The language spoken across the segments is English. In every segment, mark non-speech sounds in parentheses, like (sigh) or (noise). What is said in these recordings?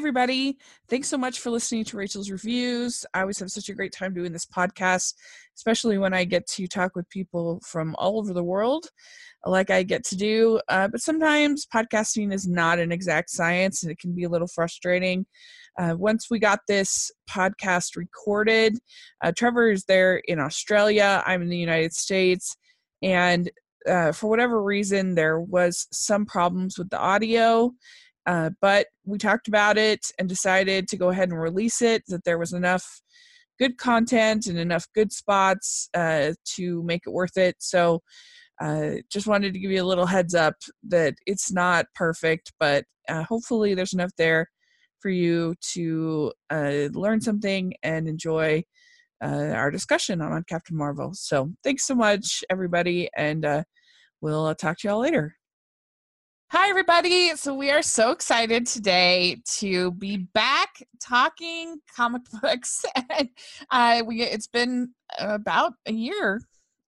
everybody. Thanks so much for listening to Rachel's reviews. I always have such a great time doing this podcast, especially when I get to talk with people from all over the world, like I get to do. Uh, but sometimes podcasting is not an exact science and it can be a little frustrating. Uh, once we got this podcast recorded, uh, Trevor is there in Australia, I'm in the United States, and uh, for whatever reason, there was some problems with the audio. Uh, but we talked about it and decided to go ahead and release it, that there was enough good content and enough good spots uh, to make it worth it. So uh, just wanted to give you a little heads up that it's not perfect, but uh, hopefully there's enough there for you to uh, learn something and enjoy uh, our discussion on, Captain Marvel. So thanks so much, everybody, and we'll talk to y'all later. Hi, everybody. So, we are so excited today to be back talking comic (laughs) books. and uh, we, it's been about a year,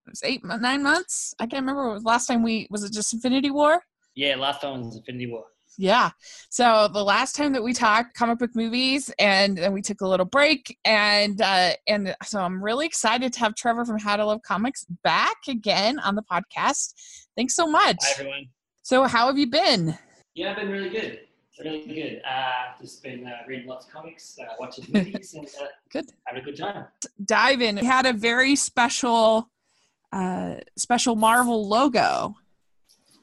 it was eight, nine months. I can't remember. last time we was it just Infinity War? Yeah, last time was Infinity War. Yeah. So the last time that we talked comic book movies, and then we took a little break, and uh, and so I'm really excited to have Trevor from How to Love Comics back again on the podcast. Thanks so much. Hi everyone. So, how have you been? Yeah, I've been really good. Really good. Uh, just been uh, reading lots of comics, uh, watching movies, and uh, (laughs) good. having a good time. Dive in. We had a very special, uh, special Marvel logo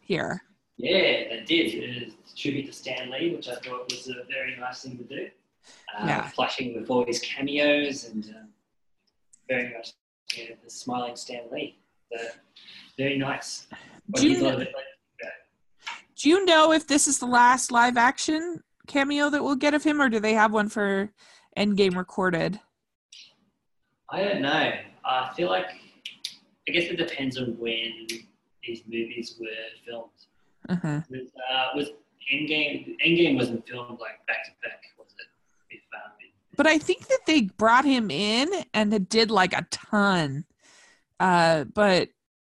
here. Yeah, it did. It is a tribute to Stan Lee, which I thought was a very nice thing to do. Uh, Yeah. Flashing with all his cameos and uh, very much the smiling Stan Lee. Very nice. What Do do you you thought know- of it? Like, Do you know if this is the last live action cameo that we'll get of him, or do they have one for Endgame recorded? I don't know. I feel like I guess it depends on when these movies were filmed. Uh-huh. With, uh, was Endgame? Endgame wasn't filmed like back to back, was it? If, um, But I think that they brought him in and it did like a ton, uh, but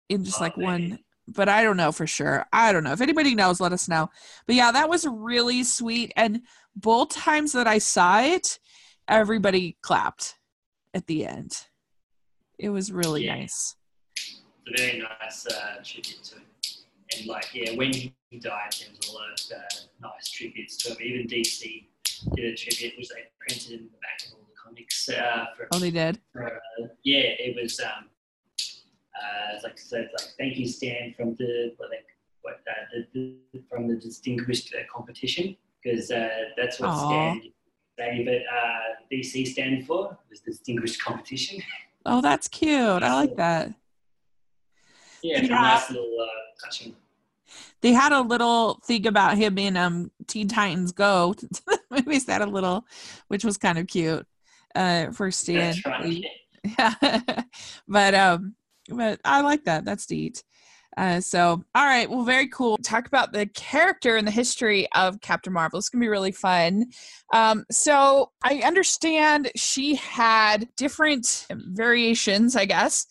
in just Oh, like maybe. one. But I don't know for sure. I don't know. If anybody knows, let us know. But yeah, that was really sweet. And both times that I saw it, everybody clapped at the end. It was really Yeah. nice. it's a very nice uh, tribute to him. And like, yeah, when he died, there was a lot of uh, nice tributes to him. Even DC did a tribute, which they printed in the back of all the comics. Uh, for, Oh, they did. for, uh, yeah, it was um, uh, it's like so like thank you, Stan, from the they, what uh, the, the, from the distinguished uh, competition because uh, that's what Aw. Stan it. Uh, DC stand for was distinguished competition. (laughs) Oh, that's cute. I like that. Yeah, it's Yeah. a nice little uh, touching. They had a little thing about him in um Teen Titans Go. (laughs) Movies that a little, which was kind of cute. Uh, for Stan. (laughs) Yeah. but um but I like that. That's neat. Uh, so all right, well, very cool. Talk about the character and the history of Captain Marvel. It's gonna be really fun. Um, so I understand she had different variations, I guess,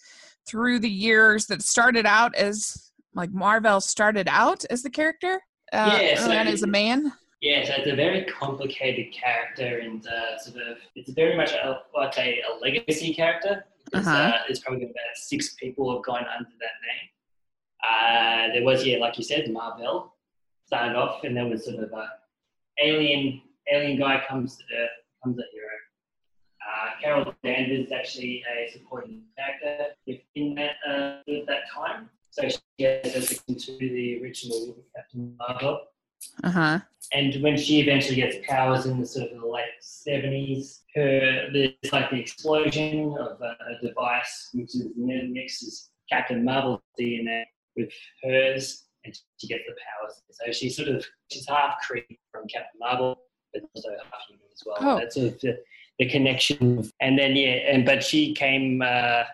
through the years that started out as like Marvel started out as the character. Uh, Yeah, so early as a man. Yeah, so it's a very complicated character, and uh, sort of it's very much a, like a, a legacy character. Because Uh-huh. uh, there's probably about six people have gone under that name. Uh, there was, yeah, like you said, Marvel started off, and there was sort of a alien alien guy comes to Earth, becomes a hero. Uh, Carol Danvers is actually a supporting character within that uh, at that time. So she has to the original Captain Marvel. Uh huh. And when she eventually gets powers in the sort of the late seventies, her there's like the explosion of a, a device which is mixes Captain Marvel's DNA with hers, and she gets the powers. So she's sort of she's half Kree from Captain Marvel, but also half human as well. Oh. That's sort of the, the connection. And then yeah, and but she came uh,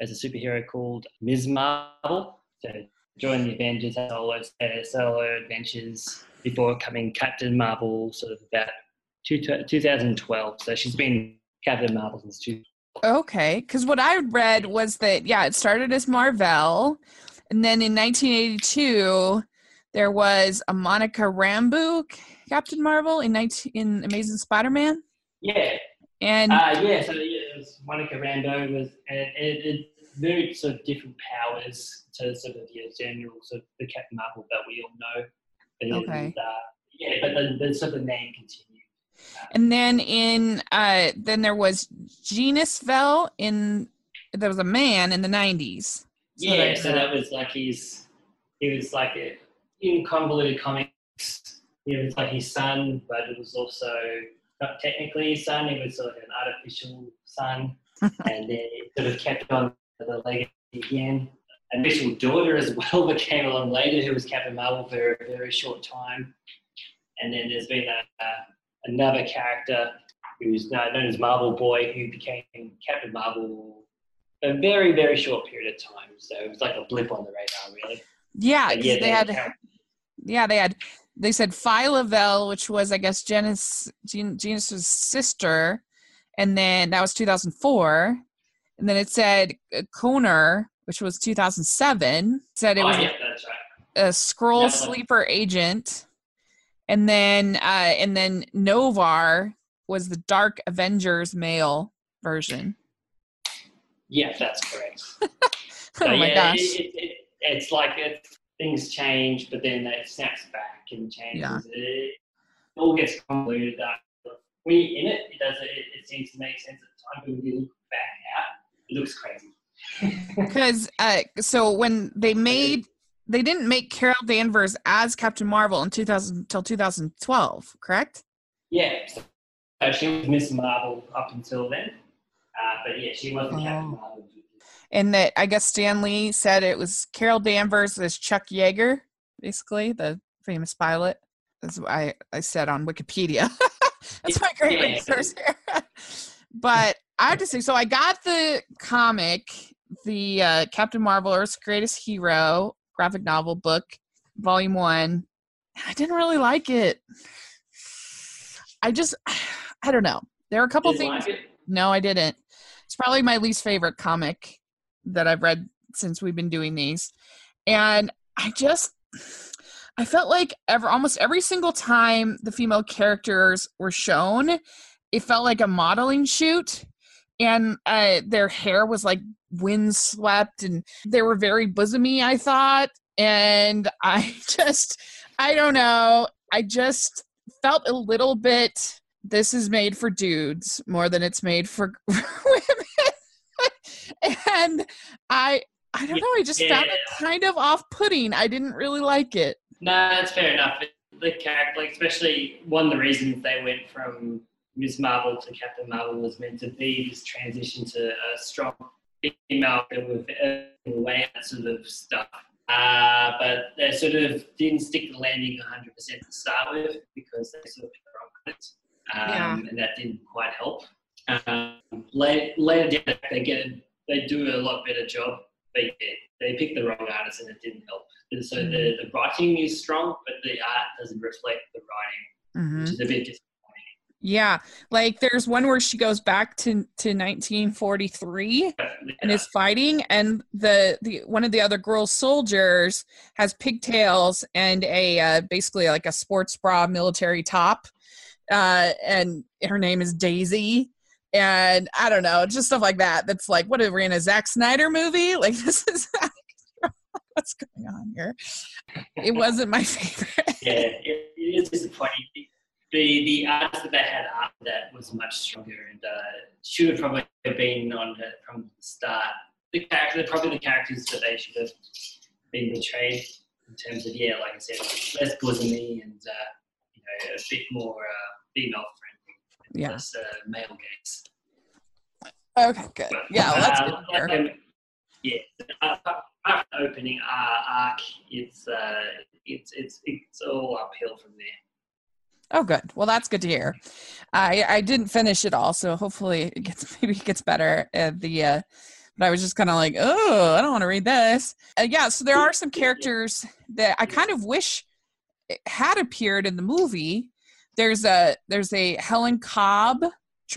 as a superhero called Ms. Marvel. So joined the Avengers, had solo, uh, solo adventures before becoming Captain Marvel, sort of about two, 2012. So she's been Captain Marvel since two. Okay, because what I read was that yeah, it started as Marvel, and then in 1982 there was a Monica Rambeau Captain Marvel in 19, in Amazing Spider-Man? Yeah, And uh, yeah. So yeah, it was Monica Rambeau was, and it, it very sort of different powers to sort of yeah, general sort of the Captain Marvel that we all know. And, Okay. Uh, yeah, but then the sort of the name continued. and then in uh then there was Genis-Vell in there was a man in the 90s. So yeah, there's so that. that was like his. He was like a, in convoluted comics. It was like his son, but it was also not technically his son. It was sort of an artificial son, (laughs) and then it sort of kept on the legacy again. An official daughter as well (laughs) that came along later, who was Captain Marvel for a very short time. And then there's been a, another character who's known known as Marvel Boy, who became Captain Marvel for a very, very short period of time. So it was like a blip on the radar, really. Yeah, yeah, they they had count- yeah, they had they said Phyla Vell, which was I guess Genis Gen, Genis's sister, and then that was 2004. And then it said uh, Khn'nr, which was 2007. Said it oh, was yeah, right. a Skrull Yeah, sleeper agent. And then uh and then Noh-Varr was the Dark Avengers male version. Yeah, that's correct. (laughs) oh So, my yeah, gosh. It, it, it, it's like it, things change, but then it snaps back and changes. Yeah. It, all gets convoluted. Uh, when you're in it, it does. It, it seems to make sense at the time, but when you look back out, it looks crazy. because uh, so when they made they didn't make Carol Danvers as Captain Marvel in 2000 until 2012, correct? Yeah, so, she was Miss Marvel up until then, uh, but yeah, she wasn't Captain Oh. Marvel. And that I guess Stan Lee said it was Carol Danvers as Chuck Yeager, basically the famous pilot. That's what I I said on Wikipedia. (laughs) That's my great Yeah. resource here. (laughs) but I have to say, so I got the comic, the uh, Captain Marvel: Earth's Greatest Hero graphic novel book, volume one. I didn't really like it. I just, (sighs) I don't know. There are a couple things. like? No, I didn't. It's probably my least favorite comic that I've read since we've been doing these. And I just I felt like ever almost every single time the female characters were shown, it felt like a modeling shoot. And uh, their hair was like windswept and they were very bosomy, I thought. And (laughs) I just, I don't know. I just felt a little bit this is made for dudes more than it's made for (laughs) women. (laughs) and I I don't know, I just found it kind of off-putting. I didn't really like it. No, that's fair enough. The character, like especially one of the reasons they went from Ms. Marvel to Captain Marvel was meant to be this transition to a strong female with away that sort of stuff. Uh, but they sort of didn't stick the landing 100% to start with because they sort of picked the wrong. Um, And that didn't quite help. Um, later, later down, they get they do a lot better job, but yeah, they picked the wrong artist and it didn't help. And so the, the writing is strong, but the art doesn't reflect the writing, Mhm. which is a bit disappointing. Yeah, like there's one where she goes back to to 1943 But, and is fighting, and the the one of the other girls soldiers has pigtails and a uh, basically like a sports bra military top, uh, and her name is Daisy. And I don't know, just stuff like that. That's like, what are we in a Zack Snyder movie? (laughs) Like, this is (laughs) what's going on here. It wasn't my (laughs) favorite. yeah, it, it is disappointing. The the artist that they had after that was much stronger and uh, should have probably been on it from the start. The character, probably the characters that they should have been portrayed in terms of yeah, like I said, less bosomy and uh, you know a bit more uh, female friendly, Yeah. less uh, male gaze. Okay, good. But, Yeah, well, that's uh, good. to um, yeah, uh, after opening uh, arc, it's uh, it's it's it's all uphill from there. Oh, good. Well, that's good to hear. I I didn't finish it all, so hopefully it gets (laughs) maybe it gets better. At the uh, but I was just kind of like, oh, I don't want to read this. Uh, yeah, so there are some characters that I kind of wish had appeared in the movie. There's a there's a Helen Cobb,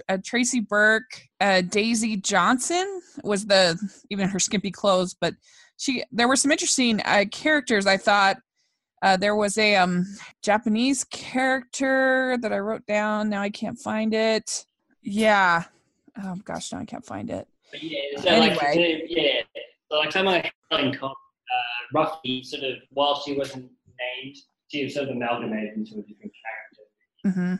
uh, Tracy Burke, uh, Daisy Johnson was the even her skimpy clothes, but she there were some interesting uh, characters I thought Uh, there was a um, Japanese character that I wrote down. Now I can't find it. Yeah. Oh gosh, now I can't find it. But yeah, so Anyway. like, so, yeah, so like someone like Helen uh, roughly sort of, while she wasn't named, she was sort of amalgamated into a different character.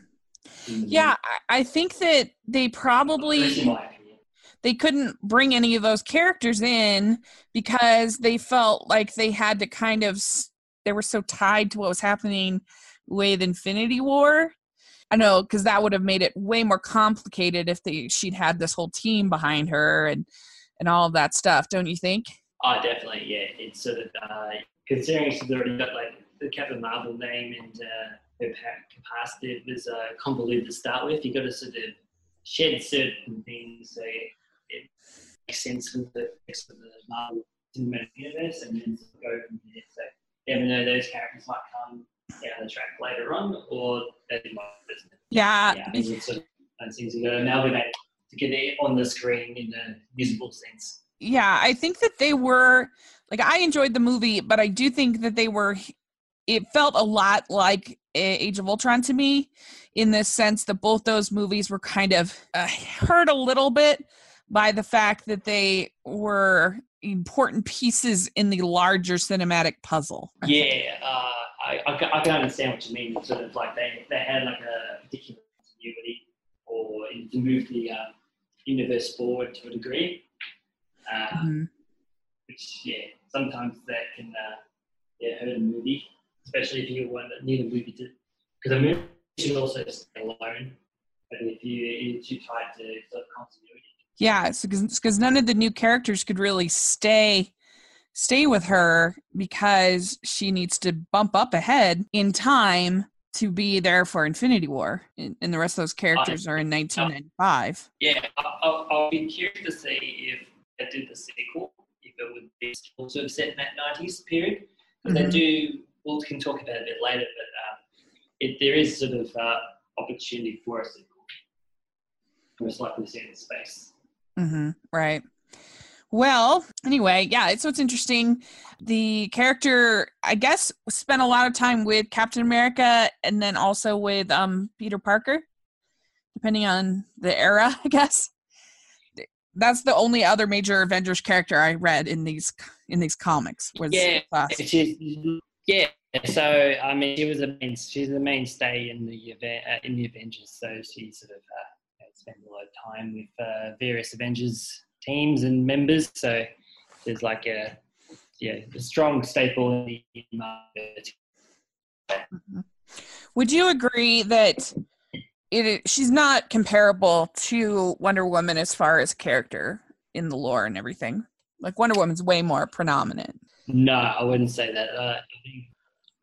Mm-hmm. the Yeah, I, I think that they probably in my opinion. they couldn't bring any of those characters in because they felt like they had to kind of they were so tied to what was happening with Infinity War. I know because that would have made it way more complicated if they she'd had this whole team behind her and and all of that stuff. Don't you think? Oh, definitely, yeah. It's sort of uh, considering she's already got like the Captain Marvel name and uh, her pa- capacity was uh, convoluted to start with. You got to sort of shed certain things so it makes sense with the rest of the Marvel cinematic universe, and then go from there. So never know those characters might come down the track later on, or they might. Yeah, Yeah, think sort of those things you got to amalgamate to get it on the screen in a visible sense. yeah i think that they were like i enjoyed the movie but i do think that they were it felt a lot like age of ultron to me in this sense that both those movies were kind of uh, hurt a little bit by the fact that they were important pieces in the larger cinematic puzzle Yeah, uh, I, I, I can understand what you mean. Sort of like they, they had like a particular continuity or to move the uh, universe forward to a degree, uh, Mhm. which, yeah, sometimes that can uh, yeah, hurt a movie, especially if you want need a movie to. Because a movie should also stay alone, but if you, you're too tied to sort of continuity. Yeah because none of the new characters could really stay stay with her because she needs to bump up ahead in time to be there for Infinity War, and, the rest of those characters are in 1995. Yeah, I'll, I'll be curious to see if they did the sequel, if it would be still sort of set in that 90s period. Because Mhm. they do, we'll can talk about it a bit later, but um, it, there is sort of uh, opportunity for a sequel. Most likely to set in space. Mm-hmm. Right. Well, anyway, yeah, it's what's interesting. The character, I guess, spent a lot of time with Captain America and then also with um Peter Parker, depending on the era, (laughs) I guess. That's the only other major Avengers character I read in these in these comics. Was Yeah, Flash. She's, yeah, so I mean, she was a main, she's the mainstay in the event uh, in the Avengers. So she sort of uh, spent a lot of time with uh, various Avengers teams and members. So there's like a yeah, a strong staple in the Marvel. Would you agree that it she's not comparable to Wonder Woman as far as character in the lore and everything? Like Wonder Woman's way more predominant. No, I wouldn't say that. Uh, I think,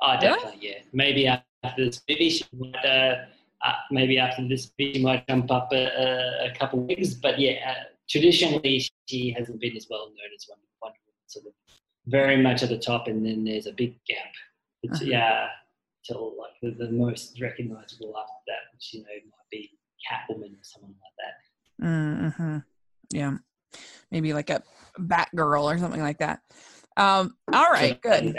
oh, Really? definitely, yeah. Maybe after this movie, she might, uh, uh, maybe after this she might jump up a, a, a couple weeks. But yeah, uh, traditionally, she hasn't been as well known as Wonder Wonder Woman. Sort of very much at the top, and then there's a big gap. It's, Uh-huh. Yeah, till like the, the most recognizable after that, which you know might be Catwoman or someone like that. Mm-hmm. Yeah, maybe like a Batgirl or something like that. Um, all right, good.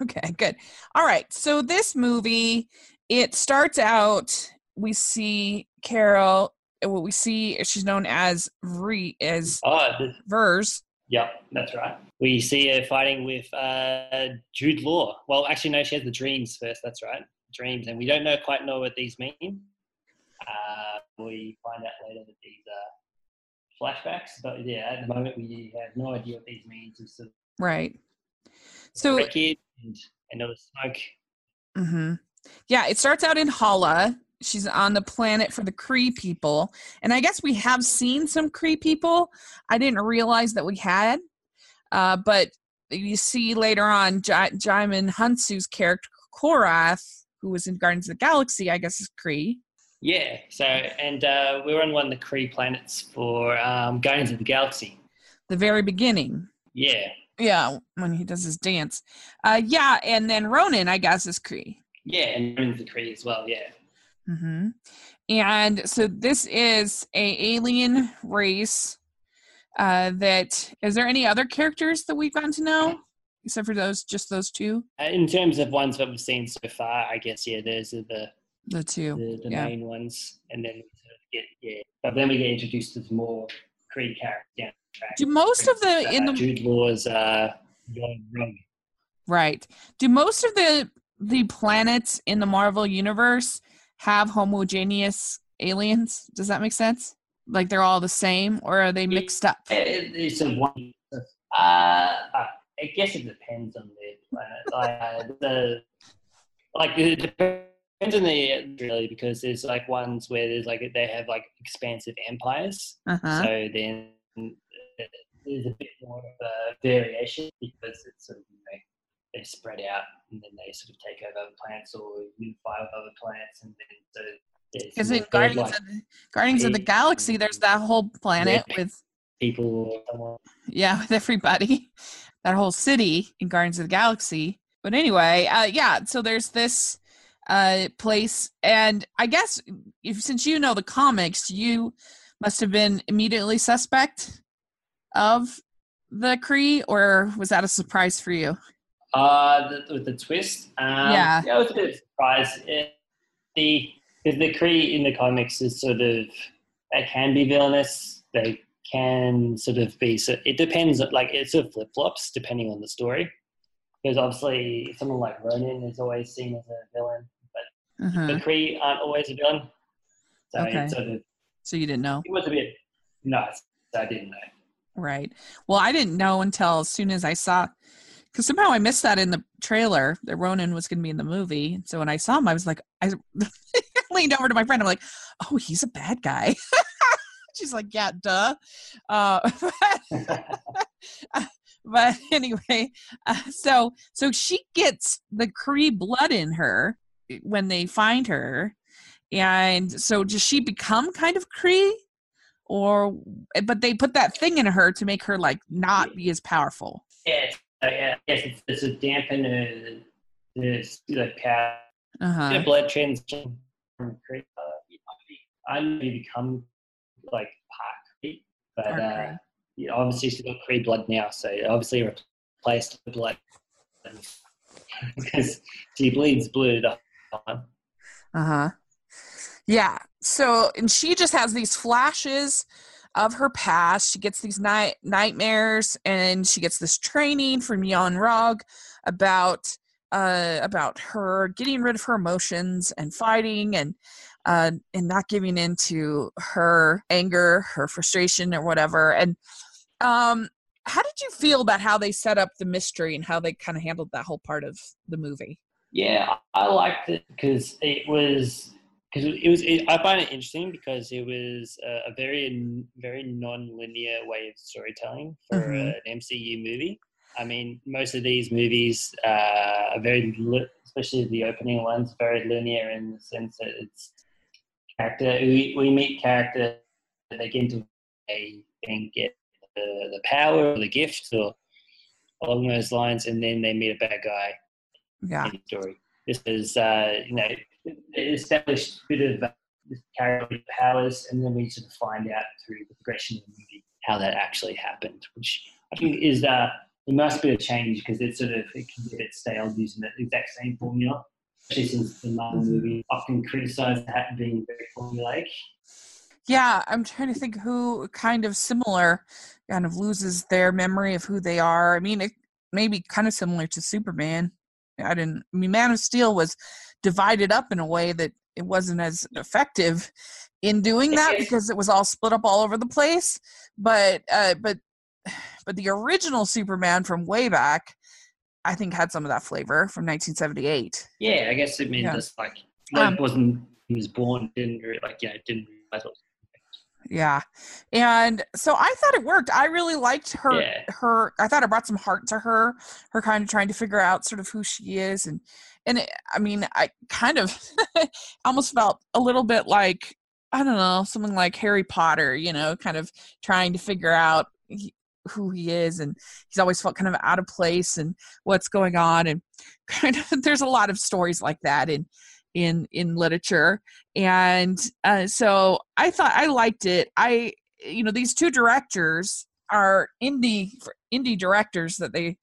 Okay, good. All right. So this movie, it starts out. We see Carol. uh, What we see, she's known as Vre, as Oh, this, Vers. Yep, that's right. We see her fighting with uh, Jude Law. Well, actually, no, she has the dreams first. That's right, dreams, and we don't know quite know what these mean. Uh, we find out later that these are flashbacks, but yeah, at the moment we have no idea what these mean. It's sort of Right. So wreckage and another smoke. hmm Yeah, it starts out in Hala. She's on the planet for the Kree people. And I guess we have seen some Kree people. I didn't realize that we had. Uh, but you see later on, J- Djimon Hounsou's character, Korath, who was in Guardians of the Galaxy, I guess is Kree. Yeah. So, and uh, we were on one of the Kree planets for um, Guardians of the Galaxy. The very beginning. Yeah. Yeah, when he does his dance. Uh, yeah, and then Ronan, I guess, is Kree. Yeah, and Guardians the Kree as well. Yeah. hmm And so this is a alien race. Uh, that is there any other characters that we've gotten to know? except for those just those two. Uh, in terms of ones that we've seen so far, I guess yeah, those are the The two. the, the yeah. main ones, and then we sort of get yeah, but then we get introduced to more Creed characters down the track. Do most of the in Uh, the Jude Law's uh, right? Do most of the the planets in the Marvel universe have homogeneous aliens? Does that make sense? Like they're all the same, or are they mixed up? It- It's a one. Uh, uh, I guess it depends on the planet. (laughs) Like uh, the like it depends on the really because there's like ones where there's like they have like expansive empires. Uh-huh. So then uh, there's a bit more of a variation because it's sort of you know they spread out and then they sort of take over other planets or unify with other planets and then so Because in Guardians bird-like of the, Guardians of the Galaxy, there's that whole planet Yeah. with people yeah, (laughs) with everybody, that whole city in Guardians of the Galaxy. But anyway, uh, yeah. So there's this uh, place, and I guess if since you know the comics, you must have been immediately suspect of the Kree, or was that a surprise for you? Uh, the, with the twist. Um, Yeah. yeah, I was a bit of a surprise. It, the because the Kree in the comics is sort of they can be villainous. They can sort of be. So it depends. Like it sort of flip flops depending on the story. Because obviously, someone like Ronan is always seen as a villain, but Uh-huh. the Kree aren't always a villain. So Okay. it sort of So you didn't know, it was a bit nuts. I didn't know. right? Well, I didn't know until as soon as I saw, because somehow I missed that in the trailer that Ronan was going to be in the movie. So when I saw him, I was like, I (laughs) leaned over to my friend. I'm like, oh, he's a bad guy. (laughs) She's like, yeah, duh. Uh, (laughs) but anyway, uh, so so she gets the Kree blood in her when they find her, and so does she become kind of Kree, or but they put that thing in her to make her like not be as powerful. Yeah, yeah, yes, it's, it's a dampen uh, the the power Uh huh. yeah, blood transition from Kree. Uh, I know you become like part but uh, Kree. you obviously still got Kree blood now, so obviously replaced the blood (laughs) because she bleeds blue the time. Uh huh. Yeah. So, and she just has these flashes of her past. She gets these night nightmares, and she gets this training from Yon-Rogg about uh, about her getting rid of her emotions and fighting, and uh, and not giving in to her anger, her frustration, or whatever. And um, how did you feel about how they set up the mystery and how they kind of handled that whole part of the movie? Yeah, I I liked it because it was because it was. It, I find it interesting because it was a, a very very non-linear way of storytelling for Mhm. an MCU movie. I mean, most of these movies uh, are very, li- especially the opening ones, very linear in the sense that it's character. We, we meet character, that they get into a get the, the power or the gift or along those lines, and then they meet a bad guy Yeah. in the story. This is, uh, you know, established a bit of uh, character powers, and then we sort of find out through the progression of the movie how that actually happened, which I think is uh, it must be a change because it's sort of it can get stale using the exact same formula, especially since the Marvel movie often criticised that being very formulaic. Yeah, I'm trying to think who kind of similar kind of loses their memory of who they are. I mean, it may be kind of similar to Superman. I didn't, I mean, Man of Steel was divided up in a way that it wasn't as effective in doing that because it was all split up all over the place. But, uh, but, but the original Superman from way back, I think had some of that flavor from 1978. Yeah, I guess it means Yeah. just like Um, wasn't he was born didn't re- like yeah it didn't realize what Yeah. And so I thought it worked. I really liked her Yeah. her I thought it brought some heart to her, her kind of trying to figure out sort of who she is and and it, I mean, I kind of (laughs) almost felt a little bit like I don't know, something like Harry Potter, you know, kind of trying to figure out he, who he is and he's always felt kind of out of place and what's going on and (laughs) kind of there's a lot of stories like that in in in literature and uh, so i thought i liked it i you know these two directors are indie indie directors that they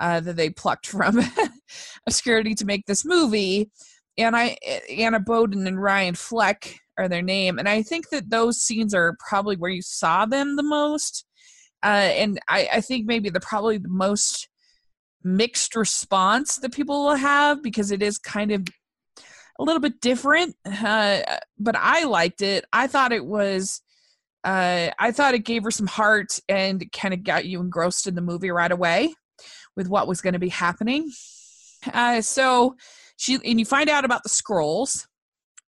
uh, that they plucked from (laughs) obscurity to make this movie. And I, Anna Boden and Ryan Fleck are their name, and I think that those scenes are probably where you saw them the most. Uh, and I, I think maybe the probably the most mixed response that people will have because it is kind of a little bit different. Uh, but I liked it. I thought it was. Uh, I thought it gave her some heart and kind of got you engrossed in the movie right away with what was going to be happening. Uh, so she and you find out about the Skrulls,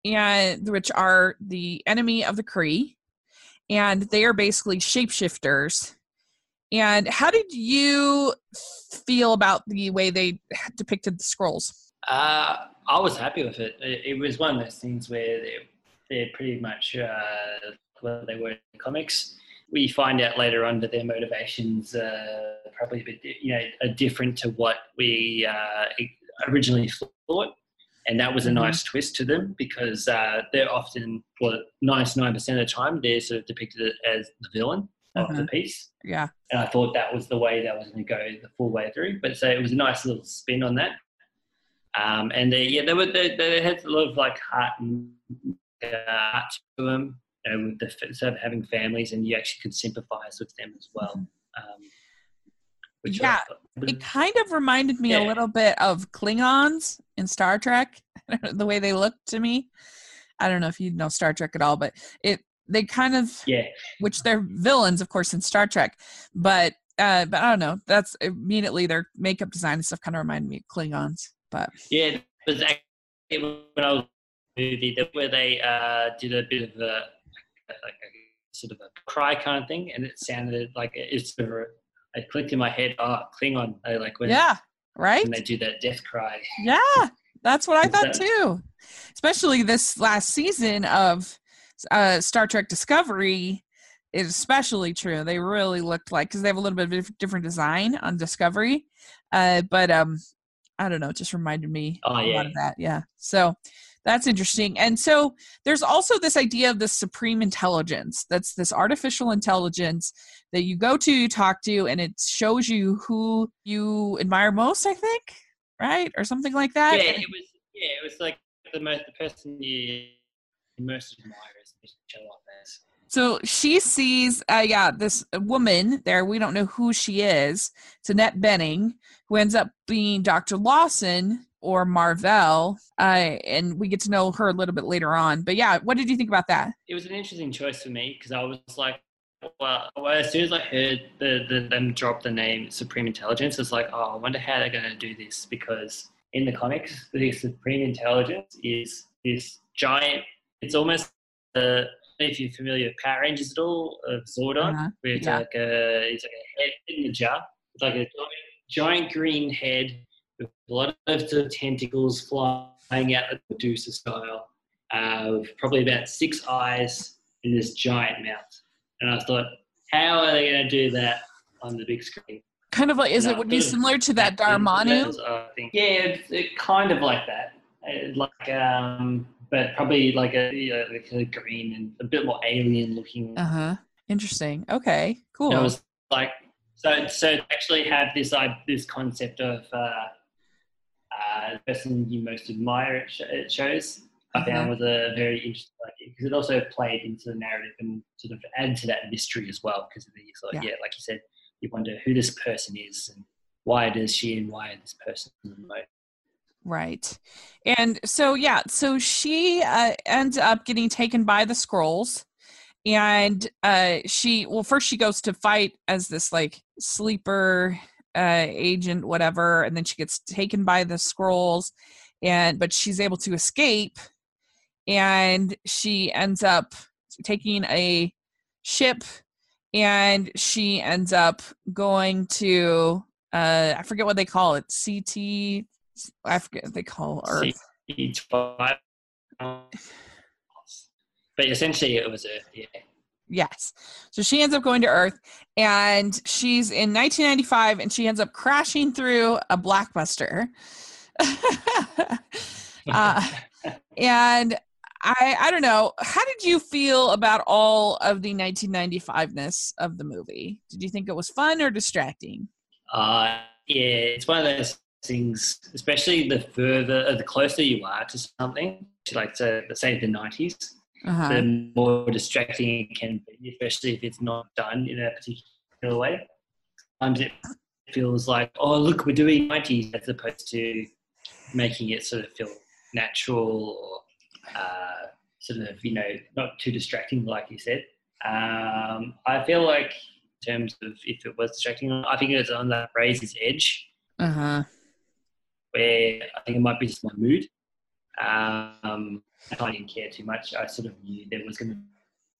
and which are the enemy of the Kree, and they are basically shapeshifters. And how did you feel about the way they depicted the Skrulls? Uh, I was happy with it. it. it. was one of those things where they're, they're pretty much uh, what they were in comics. We find out later on that their motivations uh, probably a bit, you know, are different to what we uh, originally thought. And that was a mm-hmm. nice twist to them because uh, they're often, well, 99% of the time, they're sort of depicted as the villain of the mm-hmm. piece. Yeah. And I thought that was the way that was going to go the full way through. But so it was a nice little spin on that. Um, and they, yeah, they were they, they had a lot of like heart and uh, heart to them. You know, with the sort of having families, and you actually could sympathise with them as well. Mm-hmm. Um, yeah, it kind of reminded me yeah. a little bit of Klingons in Star Trek, (laughs) the way they looked to me. I don't know if you know Star Trek at all, but it they kind of yeah, which they're villains, of course, in Star Trek, but uh, but I don't know. That's immediately their makeup design and stuff kind of reminded me of Klingons. But yeah, it was when I was movie where they uh, did a bit of a like a sort of a cry kind of thing, and it sounded like it's sort of I clicked in my head, oh, Klingon. I like when yeah, right. When they do that death cry. Yeah, that's what I thought too. Especially this last season of uh, Star Trek Discovery is especially true. They really looked like because they have a little bit of different design on Discovery, uh, but um, I don't know. It just reminded me oh, yeah. a lot of that. Yeah. So that's interesting. And so there's also this idea of this supreme intelligence. That's this artificial intelligence that you go to, you talk to, and it shows you who you admire most, I think, right? Or something like that. Yeah, it was yeah, it was like the most the person you most admire is show up as. So she sees, uh, yeah, this woman there. We don't know who she is. It's Annette Bening, who ends up being Dr. Lawson, or Mar-Vell, uh, and we get to know her a little bit later on. But yeah, what did you think about that? It was an interesting choice for me because I was like, well, as soon as I heard the, the, them drop the name Supreme Intelligence, it's like, oh, I wonder how they're going to do this because in the comics, the Supreme Intelligence is this giant. It's almost uh, if you're familiar with Power Rangers at all, of Zordon, uh-huh. where it's yeah. like a it's like a head in a jar. It's like a giant green head with a lot of the tentacles flying out of Medusa style, uh, with probably about six eyes in this giant mouth. And I thought, how are they going to do that on the big screen? Kind of like, is it would be similar to that Dormammu? I. Yeah, it's it kind of like that. It, like, um, but probably like a, you know, like a green and a bit more alien looking. Uh huh. Interesting. Okay. Cool. it was like so. So actually have this uh, this concept of uh, uh, the person you most admire it, sh- at shows. I found uh-huh. was a very interesting because it also played into the narrative and sort of added to that mystery as well. Because of the sort of, yeah. yeah, like you said, you wonder who this person is and why does she and why this person Right. And so, yeah, so she uh, ends up getting taken by the Skrulls. And uh, she, well, first she goes to fight as this like sleeper uh, agent, whatever, and then she gets taken by the Skrulls. and but she's able to escape, and she ends up taking a ship, and she ends up going to uh, I forget what they call it, CT. I forget what they call Earth. But essentially, it was Earth. Yeah. Yes. So she ends up going to Earth and she's in 1995 and she ends up crashing through a Blockbuster. (laughs) uh, and I I don't know. How did you feel about all of the 1995ness of the movie? Did you think it was fun or distracting? Uh, yeah, it's one of those things, especially the further, the closer you are to something, to like to say the 90s, uh-huh. the more distracting it can be, especially if it's not done in a particular way. Sometimes it feels like, oh, look, we're doing 90s, as opposed to making it sort of feel natural or uh, sort of, you know, not too distracting, like you said. Um, I feel like in terms of if it was distracting, I think it was on that razor's edge. Uh huh. Where I think it might be just my mood. Um, I didn't care too much. I sort of knew there was going to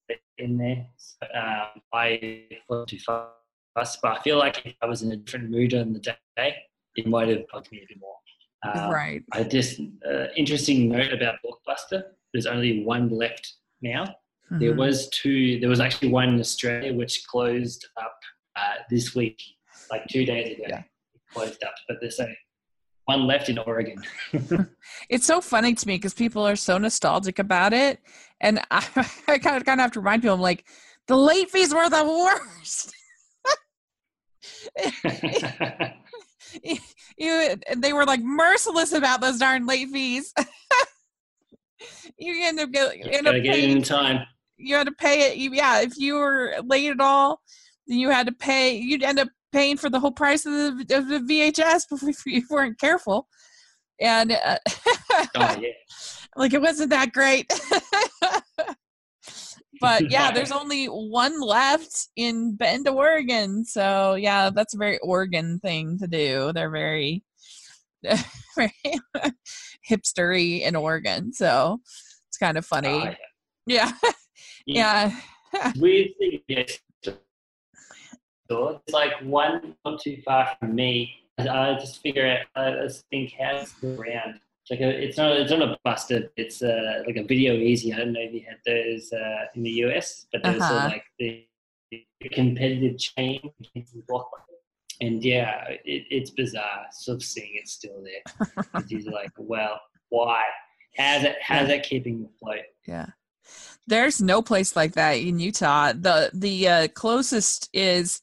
be in there. So, um, I thought too fast, but I feel like if I was in a different mood on the day, it might have bugged me a bit more. Um, right. I just uh, interesting note about Blockbuster. There's only one left now. Mm-hmm. There was two. There was actually one in Australia which closed up uh, this week, like two days ago. Yeah. It closed up, but there's only one left in Oregon. (laughs) it's so funny to me because people are so nostalgic about it, and (laughs) I, I kind of kind of have to remind people. I'm like, the late fees were the worst. (laughs) you, they were like merciless about those darn late fees. you end up, get, end up get it in time you had to pay it. You, yeah, if you were late at all, then you had to pay. You'd end up paying for the whole price of the, of the VHS (laughs) if you weren't careful. And uh, oh, yeah. (laughs) like it wasn't that great. (laughs) but yeah, there's only one left in Bend, Oregon. So yeah, that's a very Oregon thing to do. They're very, very hipstery in Oregon. So it's kind of funny. Oh, yeah. yeah. Yeah. Is, it's like one not too far from me. I just figure out, I just think, how's the around? It's like a, it's not, it's not a buster. It's uh, like a Video Ezy. I don't know if you had those uh, in the US, but there's uh-huh. like the, the, competitive chain And yeah, it, it's bizarre sort of seeing it still there. (laughs) It's like, well, why? How's it, how's that keeping afloat? Yeah. There's no place like that in Utah. The the uh, closest is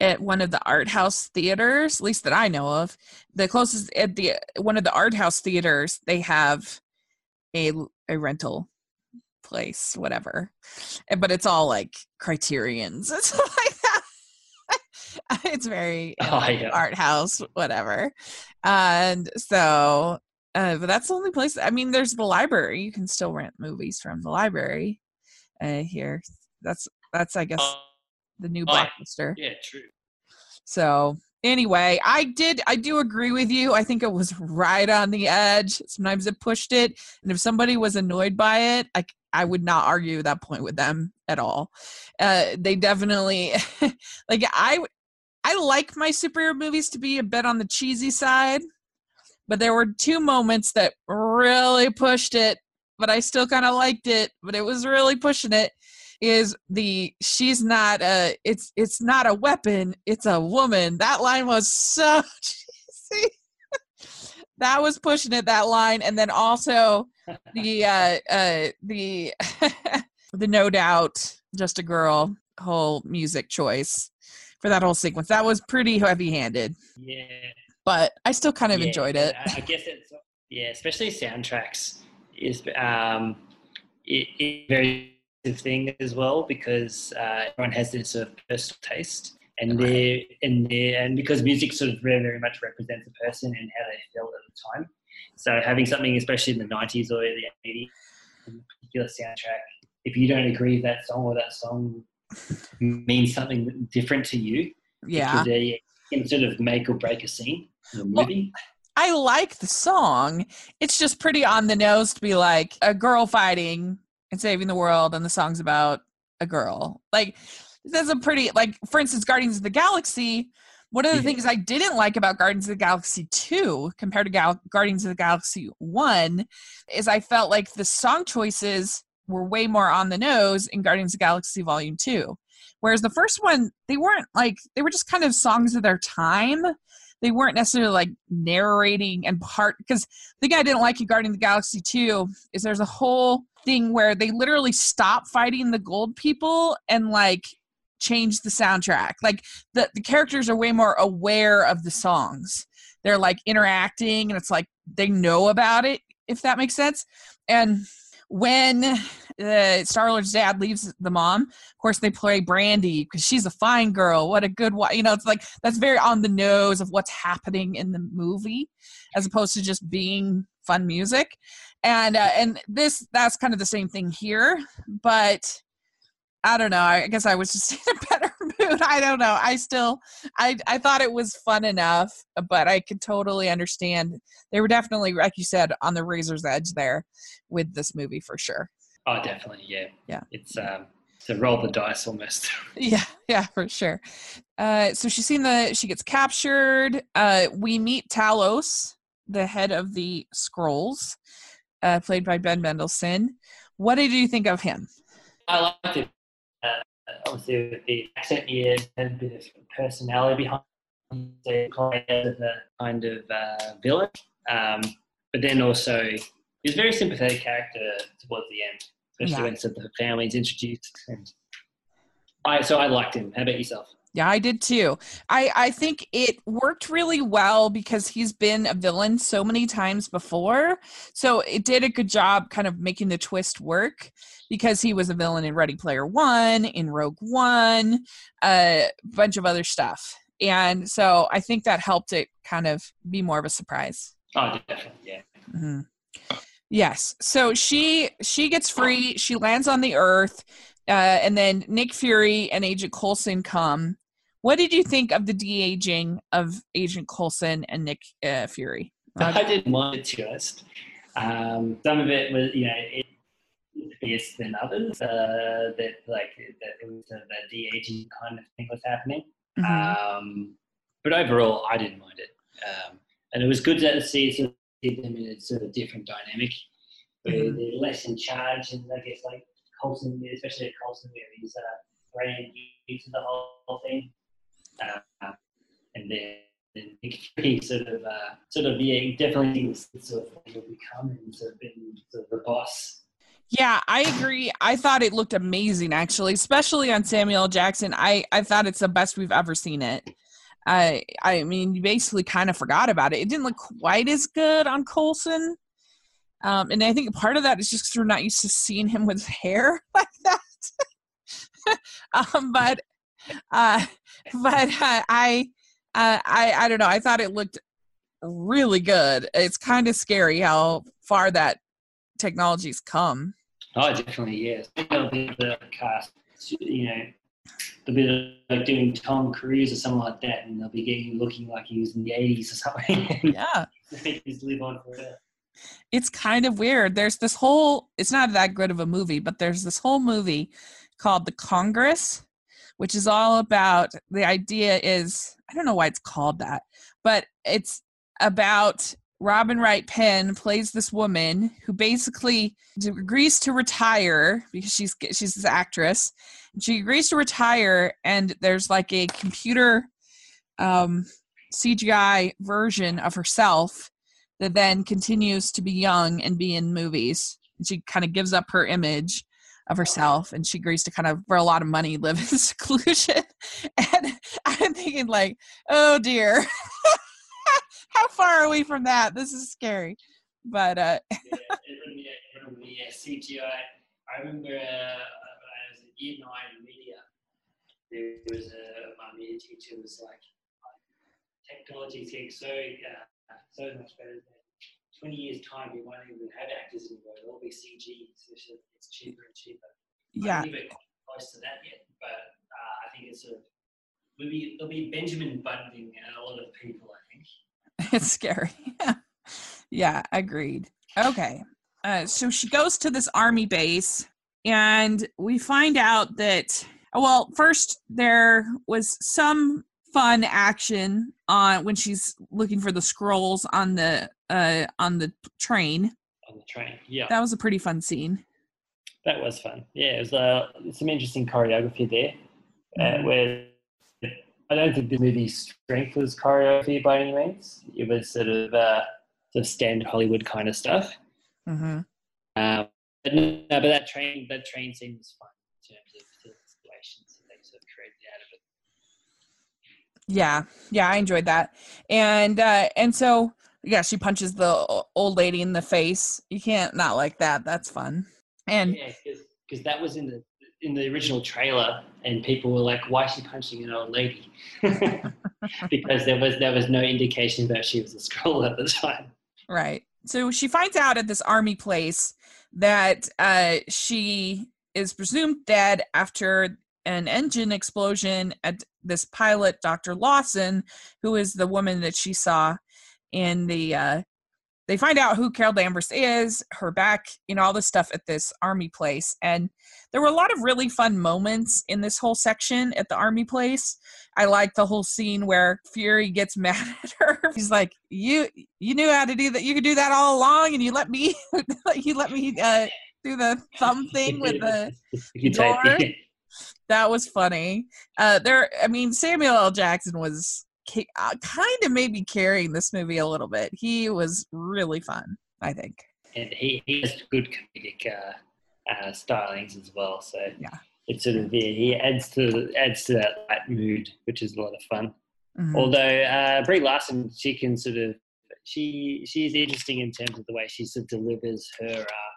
at one of the art house theaters, at least that I know of. The closest at the one of the art house theaters, they have a a rental place, whatever. But it's all like criterions. It's (laughs) like that. (laughs) it's very know, oh, yeah. art house, whatever. And so uh, but that's the only place. I mean, there's the library. You can still rent movies from the library uh, here. That's that's I guess the new oh, blockbuster. Yeah, true. So anyway, I did I do agree with you. I think it was right on the edge. Sometimes it pushed it, and if somebody was annoyed by it, I I would not argue that point with them at all. Uh, they definitely (laughs) like I I like my superhero movies to be a bit on the cheesy side but there were two moments that really pushed it but i still kind of liked it but it was really pushing it is the she's not a it's it's not a weapon it's a woman. That line was so (laughs) cheesy. That was pushing it that line and then also the uh uh the (laughs) the no doubt just a girl whole music choice for that whole sequence. That was pretty heavy handed yeah but I still kind of yeah, enjoyed it. I guess it's yeah, especially soundtracks is um, it, it very thing as well because uh, everyone has this sort of personal taste and they and they and because music sort of very very much represents a person and how they felt at the time. So having something, especially in the '90s or the '80s, a particular soundtrack, if you don't agree with that song or that song means something different to you, yeah, it can sort of make or break a scene the movie? Well, I like the song. It's just pretty on the nose to be like a girl fighting and saving the world, and the song's about a girl. Like, that's a pretty, like, for instance, Guardians of the Galaxy. One of the yeah. things I didn't like about Guardians of the Galaxy 2 compared to Gal- Guardians of the Galaxy 1 is I felt like the song choices were way more on the nose in Guardians of the Galaxy Volume 2. Whereas the first one, they weren't like, they were just kind of songs of their time they weren't necessarily like narrating and part because the thing I didn't like in Guardian of the Galaxy 2 is there's a whole thing where they literally stop fighting the gold people and like change the soundtrack. Like the the characters are way more aware of the songs. They're like interacting, and it's like they know about it. If that makes sense. And when uh, Star Lord's dad leaves the mom, of course they play Brandy because she's a fine girl. What a good wife. You know, it's like that's very on the nose of what's happening in the movie, as opposed to just being fun music. And uh, and this that's kind of the same thing here, but I don't know. I guess I was just (laughs) in a better mood. I don't know. I still, I, I thought it was fun enough, but I could totally understand. They were definitely, like you said, on the razor's edge there with this movie for sure. Oh, definitely. Yeah. Yeah. It's um, to roll the dice almost. (laughs) yeah. Yeah, for sure. Uh, so she's seen the, she gets captured. Uh, we meet Talos, the head of the Skrulls, uh, played by Ben Mendelsohn. What did you think of him? I liked it obviously with the accent here and a bit of personality behind the play as a kind of uh, villain. Um, but then also, he's a very sympathetic character towards the end, especially yeah. when the family's introduced. And I, so I liked him. How about yourself? Yeah, I did too. I I think it worked really well because he's been a villain so many times before. So it did a good job kind of making the twist work because he was a villain in Ready Player 1, in Rogue One, a bunch of other stuff. And so I think that helped it kind of be more of a surprise. Oh, definitely. Yeah. Mm-hmm. Yes. So she she gets free. She lands on the Earth, uh, and then Nick Fury and Agent Coulson come, what did you think of the de aging of Agent Coulson and Nick uh, Fury? I didn't mind it just. Um, some of it was, you know, it, fierce than others. Uh, that like that it was a, the de aging kind of thing was happening. Mm-hmm. Um, but overall, I didn't mind it, um, and it was good to see sort of them in a sort of different dynamic. Where mm-hmm. they're less in charge, and I guess like Coulson, especially at Coulson, where he's uh, brand new to the whole thing uh, and then he sort of uh, sort of yeah definitely sort of he'll become and sort of been sort of the boss. Yeah, I agree. I thought it looked amazing actually, especially on Samuel Jackson. I I thought it's the best we've ever seen it. I I mean, you basically kind of forgot about it. It didn't look quite as good on Coulson. Um, and I think part of that is just because we're not used to seeing him with (laughs) hair like that. (laughs) um, but uh, (laughs) but uh, I, uh, I, I don't know. I thought it looked really good. It's kind of scary how far that technology's come. Oh, definitely, yes. There'll be the cast, you know, they'll be like doing Tom Cruise or something like that, and they'll be getting looking like he was in the 80s or something. (laughs) Yeah. he's live on forever. It's kind of weird. There's this whole, it's not that good of a movie, but there's this whole movie called The Congress which is all about the idea is I don't know why it's called that, but it's about Robin Wright Penn plays this woman who basically agrees to retire because she's she's this actress. She agrees to retire, and there's like a computer um, CGI version of herself that then continues to be young and be in movies. And she kind of gives up her image of herself and she agrees to kind of for a lot of money live in (laughs) seclusion. And i'm thinking like oh dear. (laughs) How far are we from that? This is scary. But uh yeah, yeah, cgi i remember uh, when i was in year nine media there was a my media teacher was like technology getting so uh, so much better than 20 years' time, we won't even have actors anymore. It'll all be CG. It's cheaper and cheaper. Yeah. Close to that yet, but uh, I think it's sort of will be there'll be Benjamin Buttoning a lot of people. I think (laughs) it's scary. (laughs) yeah, agreed. Okay, uh, so she goes to this army base, and we find out that well, first there was some fun action on when she's looking for the Skrulls on the uh on the train. On the train, yeah. That was a pretty fun scene. That was fun. Yeah, it was uh, some interesting choreography there, uh, mm-hmm. where I don't think the movie's strength was choreography by any means. It was sort of uh, of standard Hollywood kind of stuff. Mm-hmm. Um, but no, but that train that train scene was fun in terms of the situations that they sort of created Yeah, yeah, I enjoyed that, and uh, and so yeah, she punches the old lady in the face. You can't not like that. That's fun. And Yeah, because that was in the in the original trailer, and people were like, "Why is she punching an old lady?" (laughs) because there was there was no indication that she was a Skrull at the time. Right. So she finds out at this army place that uh, she is presumed dead after an engine explosion at this pilot, Dr. Lawson, who is the woman that she saw in the. Uh, they find out who Carol Danvers is, her back, you know, all this stuff at this army place. And there were a lot of really fun moments in this whole section at the army place. I like the whole scene where Fury gets (laughs) mad at her. He's like, "You, you knew how to do that. You could do that all along, and you let me, (laughs) you let me uh, do the thumb thing with the." (laughs) Door? That was funny. Uh, there, I mean, Samuel L. Jackson was kind of maybe carrying this movie a little bit. He was really fun. I think. and he, he has good comedic uh, uh, stylings as well. So Yeah. it's sort of yeah, he adds to adds to that light mood, which is a lot of fun. Mhm. Although uh, Brie Larson, she can sort of she she's interesting in terms of the way she sort of delivers her uh,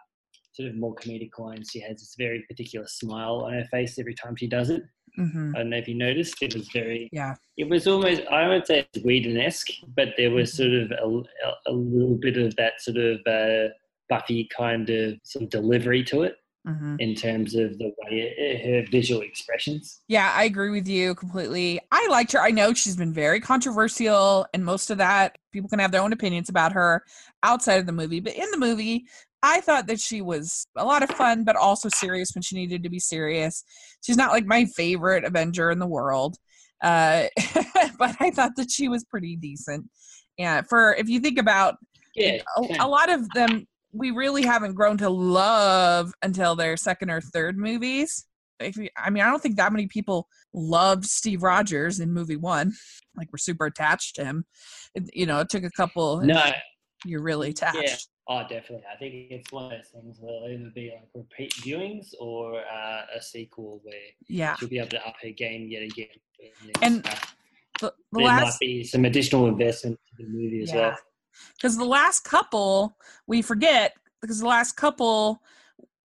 sort of more comedic lines. She has this very particular smile on her face every time she does it. Mhm. I don't know if you noticed. It was very Yeah. it was almost I would say it's Whedon-esque, but there was sort of a, a, little bit of that sort of uh, Buffy kind of sort of delivery to it Mhm. in terms of the way uh, her visual expressions. Yeah, I agree with you completely. I liked her. I know she's been very controversial, and most of that people can have their own opinions about her outside of the movie. But in the movie, I thought that she was a lot of fun, but also serious when she needed to be serious. She's not like my favorite Avenger in the world, uh, (laughs) but I thought that she was pretty decent. Yeah, for if you think about Yeah, a, a lot of them we really haven't grown to love until their second or third movies. You, I mean, I don't think that many people loved Steve Rogers in movie one. Like we're super attached to him. It, you know, it took a couple. no, You're really attached. Yeah. Oh, definitely. I think it's one of those things where it'll either be like repeat viewings or uh, a sequel where Yeah. she'll be able to up her game yet again. And uh, The, the there last might be some additional investment to the movie as well. because the last couple we forget because the last couple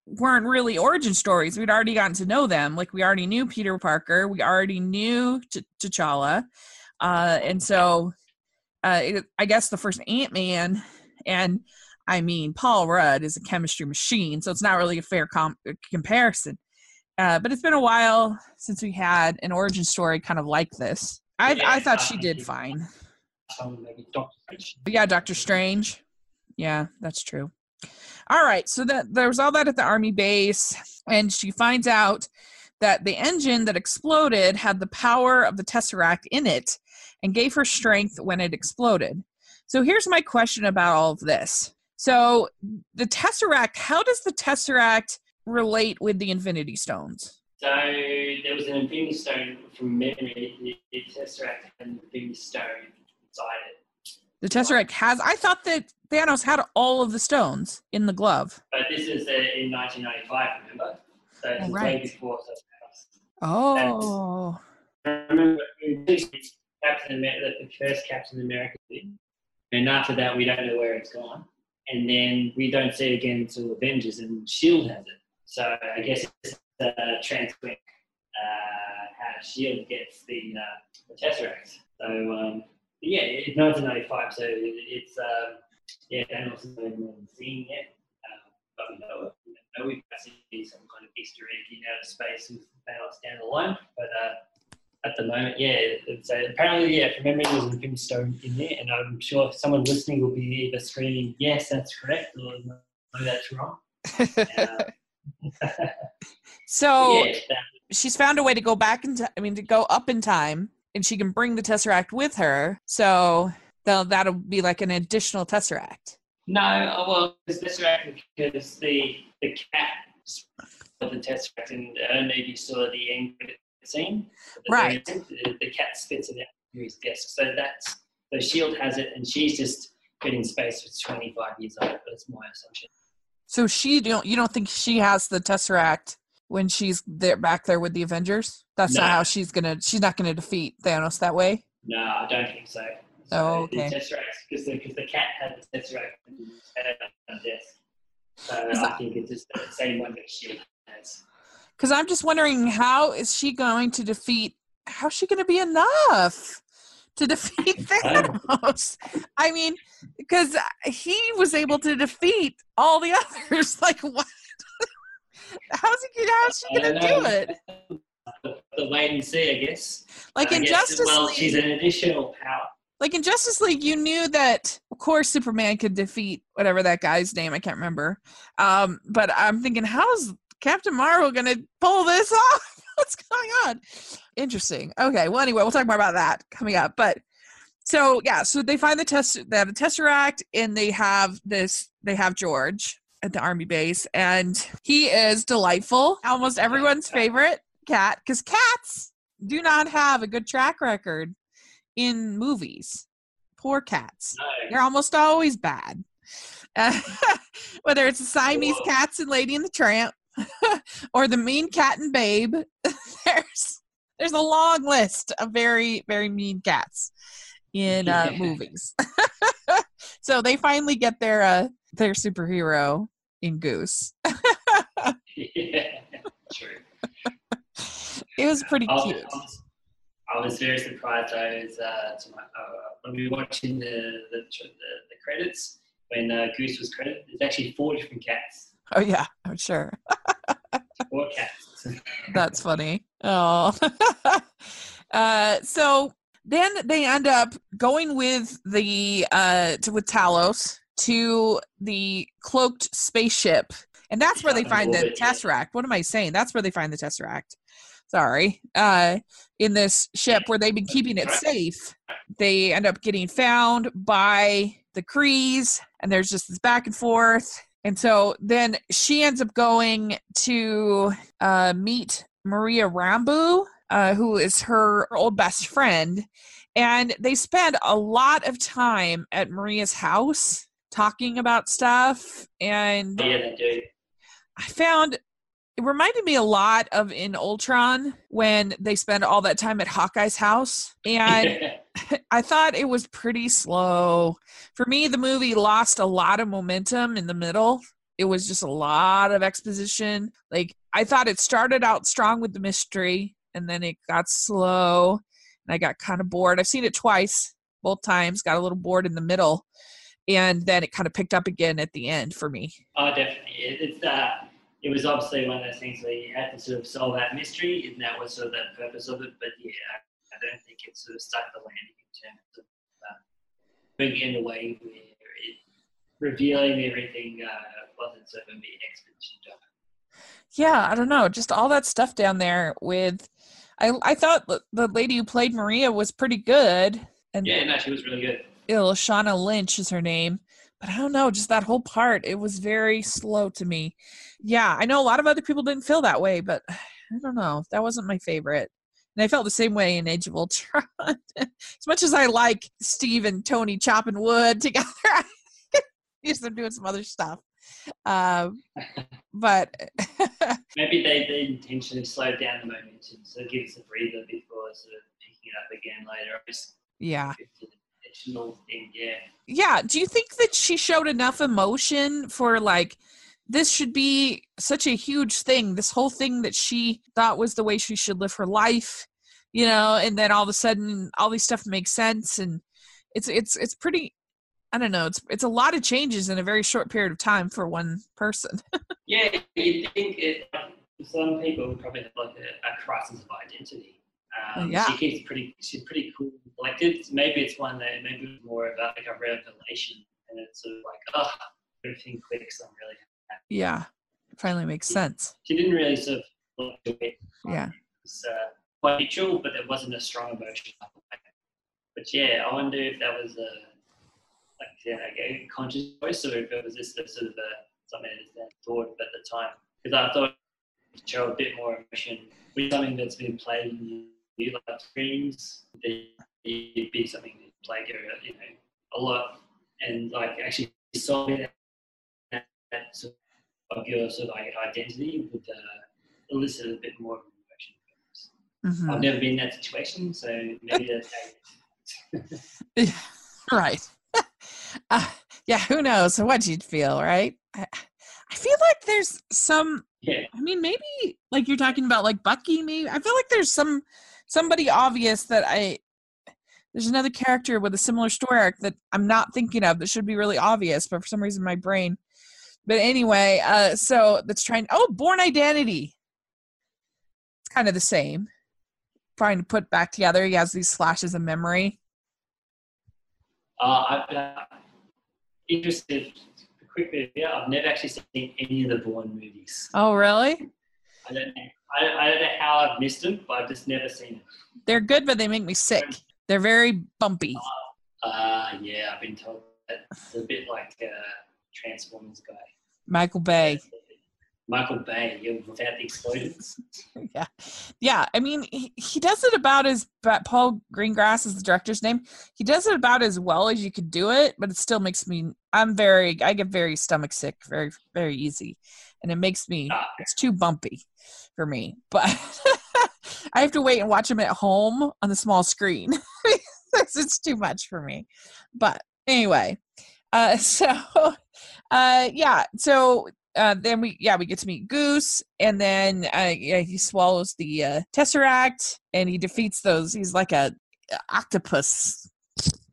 weren't really origin stories. We'd already gotten to know them. Like we already knew Peter Parker, we already knew T- T'Challa, uh, and so uh, it, I guess the first Ant Man, and I mean Paul Rudd is a chemistry machine, so it's not really a fair com- comparison. Uh, but it's been a while since we had an origin story kind of like this. I, Yeah, I thought she did fine. Some maybe Doctor Strange. But yeah, Doctor Strange. Yeah, that's true. All right, so that there was all that at the army base, and she finds out that the engine that exploded had the power of the tesseract in it, and gave her strength when it exploded. So here's my question about all of this. So the tesseract, how does the tesseract relate with the Infinity Stones? So there was an Infinity Stone from memory. The, the Tesseract had an Infinity Stone inside it. The tesseract has. I thought that Thanos had all of the stones in the glove. But this is uh, in 1995, remember? So it's way right. before Thanos. Oh. Remember Captain America, the first Captain America thing, and after that we don't know where it's gone, and then we don't see it again until Avengers, and Shield has it. So I guess it's uh, transferring uh, how Shield gets the uh, the Tesseract. So um, yeah, it's 1995, so it, it's um, yeah, not even seen yet, um, but we know it. We know we've seen some kind of Easter egg in outer space with Thanos down the line, but. Uh, at the moment, yeah. It's, uh, apparently, yeah, from memory, there's an Infinity Stone in there, and I'm sure someone listening will be either screaming, "Yes, that's correct," or "No, that's wrong." (laughs) Uh, (laughs) so yeah, that, she's found a way to go back in time. I mean, to go up in time, and she can bring the tesseract with her. So that'll, that'll be like an additional tesseract. no, oh, well, it's Tesseract because the the cat of the Tesseract, and I don't know if you saw the end credit scene. at the Right. The, the cat spits it out through his desk, so that's the Shield has it, and she's just been in space for 25 years old. That's my assumption. So she don't you don't think she has the tesseract when she's there back there with the Avengers? That's No. not how she's gonna. She's not gonna defeat Thanos that way. No, I don't think so. so Oh, okay. The Tesseract, because the, the cat had the Tesseract and on the desk. So I think it's just the same one that she has. Because I'm just wondering how is she going to defeat? How's she going to be enough to defeat (laughs) Thanos? I mean, because he was able to defeat all the (laughs) others. Like what? how's he? How's she going to do it? The, wait and see, I guess. Like in guess, Justice well, League, she's an additional power. like in Justice League, you knew that of course Superman could defeat whatever that guy's name. I can't remember. Um, but I'm thinking, how's Captain Marvel gonna pull this (laughs) off? What's going on? Interesting. Okay. Well, anyway, we'll talk more about that coming up. But so yeah, so they find the test. They have a tesseract, and they have this. They have George at the army base, and he is delightful. Almost everyone's favorite cat, because cats do not have a good track record in movies. Poor cats. They're almost always bad. Uh, (laughs) whether it's the Siamese Whoa. cats in Lady and the Tramp (laughs) or the mean cat and Babe, (laughs) there's there's a long list of very very mean cats in uh, Yeah. movies. (laughs) so they finally get their uh, their superhero in Goose. yeah, true. It was pretty I was, cute. I was, very surprised. I was uh, to my, uh, when we were watching the the, the, the credits when uh, Goose was credited. There's actually four different cats. Oh yeah, I'm sure. Cats. That's funny. Oh. (laughs) uh, so then they end up going with the uh to with Talos to the cloaked spaceship. And that's where they find the. Tesseract. What am I saying? That's where they find the Tesseract. Sorry. Uh in this ship where they've been keeping it safe. They end up getting found by the Krees, and there's just this back and forth. And so then she ends up going to uh, meet Maria Rambeau, uh, who is her old best friend. And they spend a lot of time at Maria's house talking about stuff. And yeah, they do. I found it reminded me a lot of in Ultron when they spend all that time at Hawkeye's house. And (laughs) (laughs) I thought it was pretty slow. For me, the movie lost a lot of momentum in the middle. It was just a lot of exposition. Like I thought it started out strong with the mystery and then it got slow and I got kind of bored. I've seen it twice, both times, got a little bored in the middle. And then it kind of picked up again at the end for me. oh, definitely. It, it's uh, it was obviously one of those things where you had to sort of solve that mystery, and that was sort of the purpose of it. But yeah, I don't think it sort of stuck the landing in terms of uh, bringing it in a way where it revealing everything uh, wasn't sort of a big expedition job. yeah i don't know just all that stuff down there with i i thought the- the lady who played maria was pretty good and Yeah, no, she was really good. lashana lynch is her name but i don't know just that whole part it was very slow to me yeah i know a lot of other people didn't feel that way but (sighs) i don't know that wasn't my favorite and i felt the same way in age of ultron (laughs) as much as i like steve and tony chopping wood together (laughs) yes they're doing some other stuff um but (laughs) Maybe they, they intentionally slowed down the momentum, so give us a breather before sort of picking it up again later. Yeah thing, yeah. yeah do you think that she showed enough emotion for like this should be such a huge thing this whole thing that she thought was the way she should live her life you know and then all of a sudden all these stuff makes sense and it's it's it's pretty i don't know it's it's a lot of changes in a very short period of time for one person (laughs) Yeah, you think it, some people probably have like a, a crisis of identity. Um, Yeah. She keeps pretty, she's pretty cool, collected. Maybe it's one that maybe it's more about like a revelation, and it's sort of like, oh, everything clicks. I'm really happy. yeah it finally makes sense She didn't really sort of look to it. yeah uh, quite neutral, but there wasn't a strong emotion. But yeah, I wonder if that was a like yeah, a conscious choice, or if it was just a sort of a something that thought at the time. Because I thought show a bit more emotion with something that's been played in the like screens. It'd be something that played you know a lot, and like actually solving that, that sort of your sort of like identity would uh, elicit a bit more of an emotion. Mhm. I've never been in that situation, so maybe that's (laughs) right. (laughs) uh, yeah, who knows what you'd feel, right? I, I feel like there's some. Yeah. I mean, maybe like you're talking about like Bucky. Maybe I feel like there's some somebody obvious that I. There's another character with a similar story arc that I'm not thinking of that should be really obvious, but for some reason my brain. But anyway, uh, so that's trying. Oh, Bourne Identity. It's kind of the same. Trying to put back together. He has these flashes of memory. Uh, I've uh, interested. Quick bit here. I've never actually seen any of the Bourne movies. Oh, really? I don't know. I don't, I don't know how I've missed them, but I've just never seen them. They're good, but they make me sick. They're very bumpy. Uh, yeah, I've been told that it's a bit like a Transformers guy. Michael Bay. Michael Bay, yeah, without the explosions. (laughs) yeah, yeah. I mean, he, he does it about as Paul Greengrass is the director's name. He does it about as well as you could do it, but it still makes me. I'm very. I get very stomach sick very very easy, and it makes me. Ah. It's too bumpy for me, but (laughs) I have to wait and watch him at home on the small screen. (laughs) it's too much for me. But anyway, uh, so uh, yeah, so uh, then we yeah we get to meet Goose, and then uh, yeah he swallows the uh, tesseract, and he defeats those. He's like a, octopus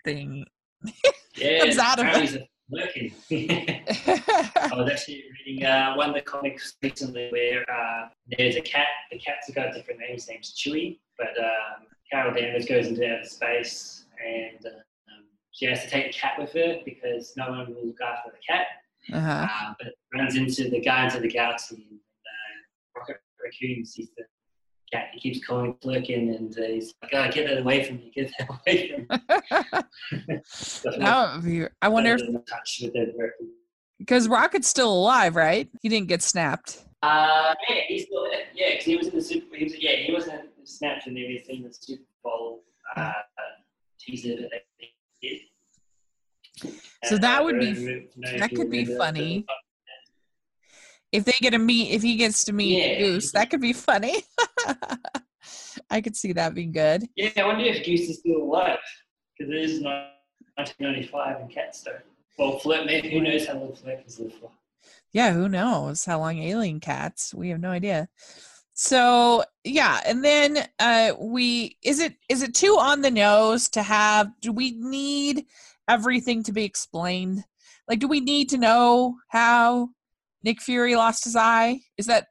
thing. (laughs) Yeah, Comes out of it's working. (laughs) (laughs) I was actually reading uh, one of the comics recently where uh, there's a cat. The cat's got a different name. His name's Chewy, but um, Carol Danvers goes into outer space and um, she has to take the cat with her because no one will look after the cat. Uh-huh. Uh, but runs into the Guardians of the Galaxy and uh, Rocket Raccoon sees the cat. He keeps calling Flerken and uh, he's like, oh, get that away from me, get that (laughs) away from me. (laughs) So That would I wonder if in touch with the director. because Rocket's still alive, right? He didn't get snapped. Uh, yeah, he's still there. Yeah, because he was in the Super. He was, yeah, he wasn't snapped and everything. The Super Bowl uh, teaser that they did. So that would be- don't know if that could be funny. If they get to meet, if he gets to meet Yeah. Goose, that could be funny. (laughs) I could see that being good. Yeah, I wonder if Goose is still alive because it is 1995 in Catstone. Well, Flip, maybe who knows how long Flirt has lived for? Yeah, who knows how long alien cats? We have no idea. So yeah, and then uh we is it is it too on the nose to have do we need everything to be explained? Like do we need to know how Nick Fury lost his eye? Is that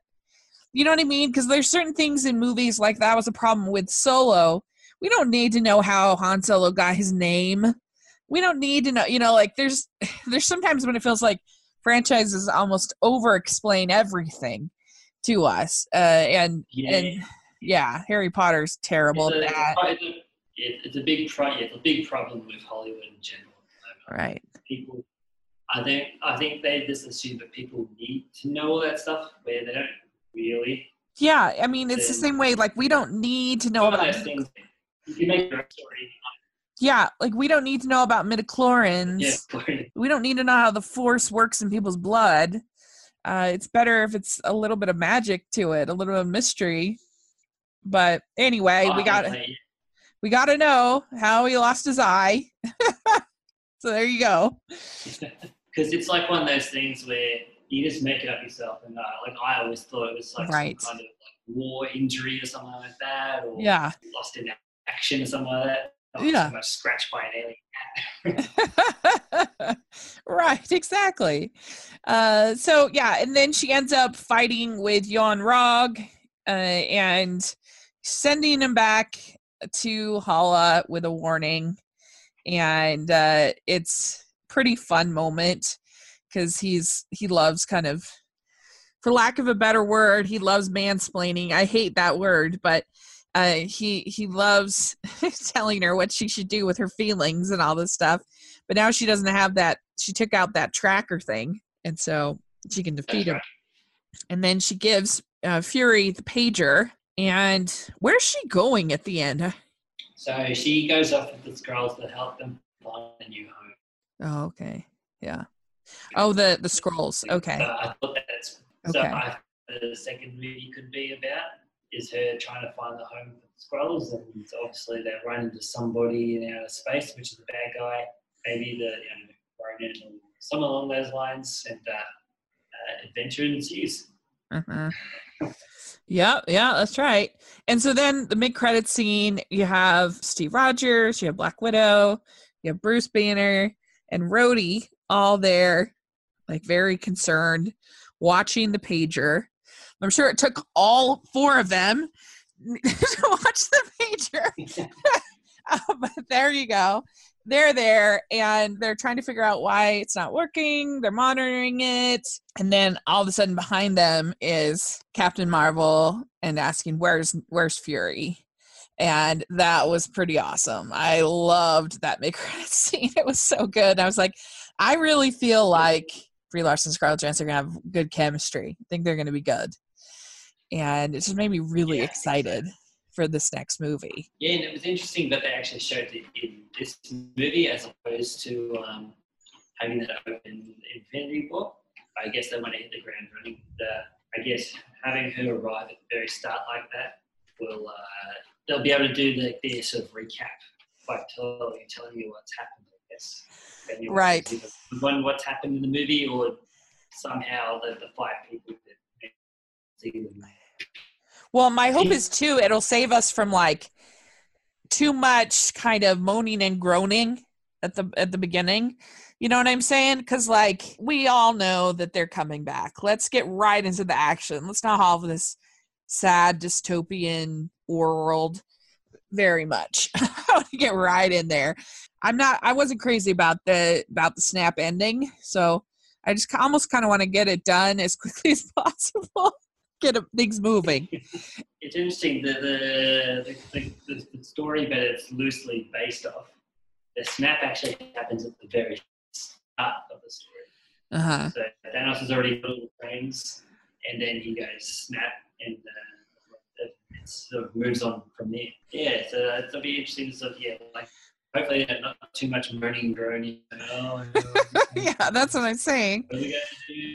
you know what I mean? Because there's certain things in movies like that was a problem with Solo. We don't need to know how Han Solo got his name. We don't need to know, you know, like there's (sighs) there's sometimes when it feels like franchises almost over explain everything to us. Uh and Yeah. and yeah, Harry Potter's terrible it's, at a, that. it's, a, it- it's a big pro- it's a big problem with Hollywood in general. Right. People, I think, I think they just assume that people need to know all that stuff where they don't really. Yeah, I mean it's the same way like we don't need to know about those things. You can make your own story. Yeah, like we don't need to know about midichlorians. Yeah, we don't need to know how the force works in people's blood. Uh, it's better if it's a little bit of magic to it, a little bit of mystery. But anyway, we got Obviously, we got to know how he lost his eye. (laughs) so there you go. (laughs) because it's like one of those things where you just make it up yourself. And uh, like I always thought it was like Right. some kind of like war injury or something like that, or Yeah. lost in action or something like that. Not Yeah. so scratched by an alien. (laughs) right, exactly. Uh, so yeah, and then she ends up fighting with Yon-Rogg uh, and sending him back to Hala with a warning. And uh, it's pretty fun moment because he's he loves kind of for lack of a better word, he loves mansplaining. I hate that word, but uh, he he loves (laughs) telling her what she should do with her feelings and all this stuff. But now she doesn't have that. She took out that tracker thing, and so she can defeat him. And then she gives uh, Fury the pager. And where's she going at the end? So she goes off with the Skrulls to help them find a new home. Oh, okay, yeah. Oh, the the Skrulls. Okay, So I thought that's so I, the second movie could be about is her trying to find the home for Skrulls, and obviously they run into somebody in outer space, which is the bad guy, maybe the you know, Ronan or something along those lines, and uh, uh, adventure ensues. Uh-huh. Yeah, yeah, that's right. And so then the mid credit scene, you have Steve Rogers, you have Black Widow, you have Bruce Banner, and Rhodey all there, like very concerned, watching the pager. I'm sure it took all four of them (laughs) to watch the pager. uh, (laughs) but there you go. They're there and they're trying to figure out why it's not working. They're monitoring it. And then all of a sudden behind them is Captain Marvel and asking, Where's where's Fury? And that was pretty awesome. I loved that (laughs) mid credit scene. It was so good. I was like, I really feel like Brie Larson and Scarlett Johansson are gonna have good chemistry. I think they're gonna be good. And it just made me really Yeah, excited for this next movie. Yeah, and it was interesting that they actually showed it in this movie as opposed to um, having that open in Infinity War. I guess they want to hit the ground running. The, I guess having her arrive at the very start like that will uh, they'll be able to do the, their sort of recap by telling telling you what's happened. I guess. Right. One what's happened in the movie, or somehow the, the five people that see them. Well, my hope is too it'll save us from like too much kind of moaning and groaning at the at the beginning. You know what I'm saying? Cuz like we all know that they're coming back. Let's get right into the action. Let's not have this sad dystopian world very much. (laughs) I want to get right in there. I'm not I wasn't crazy about the about the snap ending, so I just almost kind of want to get it done as (laughs) quickly as possible. Get things moving. (laughs) it's interesting the the, the, the, the story that it's loosely based off. The snap actually happens at the very start of the story. Uh-huh. So Thanos is already little frames, and then he goes snap, and uh, it, it sort of moves on from there. Yeah, so it'll be interesting to sort of yeah, like hopefully not too much moaning and groaning. Oh, (laughs) yeah, that's what I'm saying. What are we gonna do?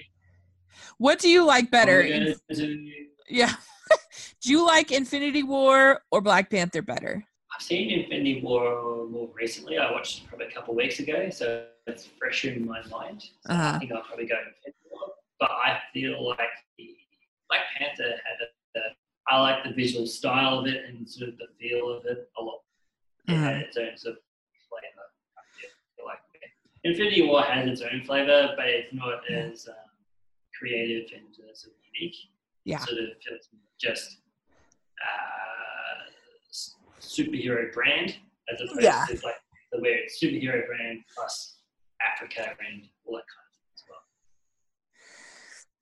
What do you like better? gonna do? Yeah. (laughs) do you like Infinity War or Black Panther better? I've seen Infinity War more recently. I watched it probably a couple of weeks ago, so it's fresher in my mind. So Uh-huh. I think I'll probably go Infinity War. But I feel like the Black Panther had a, a I like the visual style of it and sort of the feel of it a lot. It Uh-huh. had its own sort of flavor. I feel like Infinity War has its own flavor, but it's not Yeah. as um, creative and uh, sort of unique Yeah. sort of feels just uh, superhero brand as opposed Yeah. to like the it's superhero brand plus Africa and all that kind of thing as well.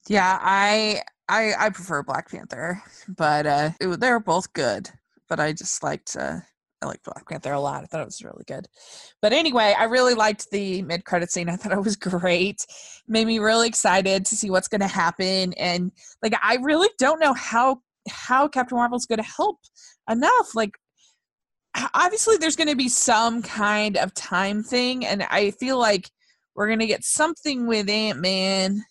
Yeah, I I I prefer Black Panther, but uh it, they're both good. But I just liked uh I liked Black Panther a lot. I thought it was really good. But anyway, I really liked the mid credit scene. I thought it was great. Made me really excited to see what's going to happen and like I really don't know how how Captain Marvel's going to help enough. Like obviously there's going to be some kind of time thing and I feel like we're going to get something with Ant-Man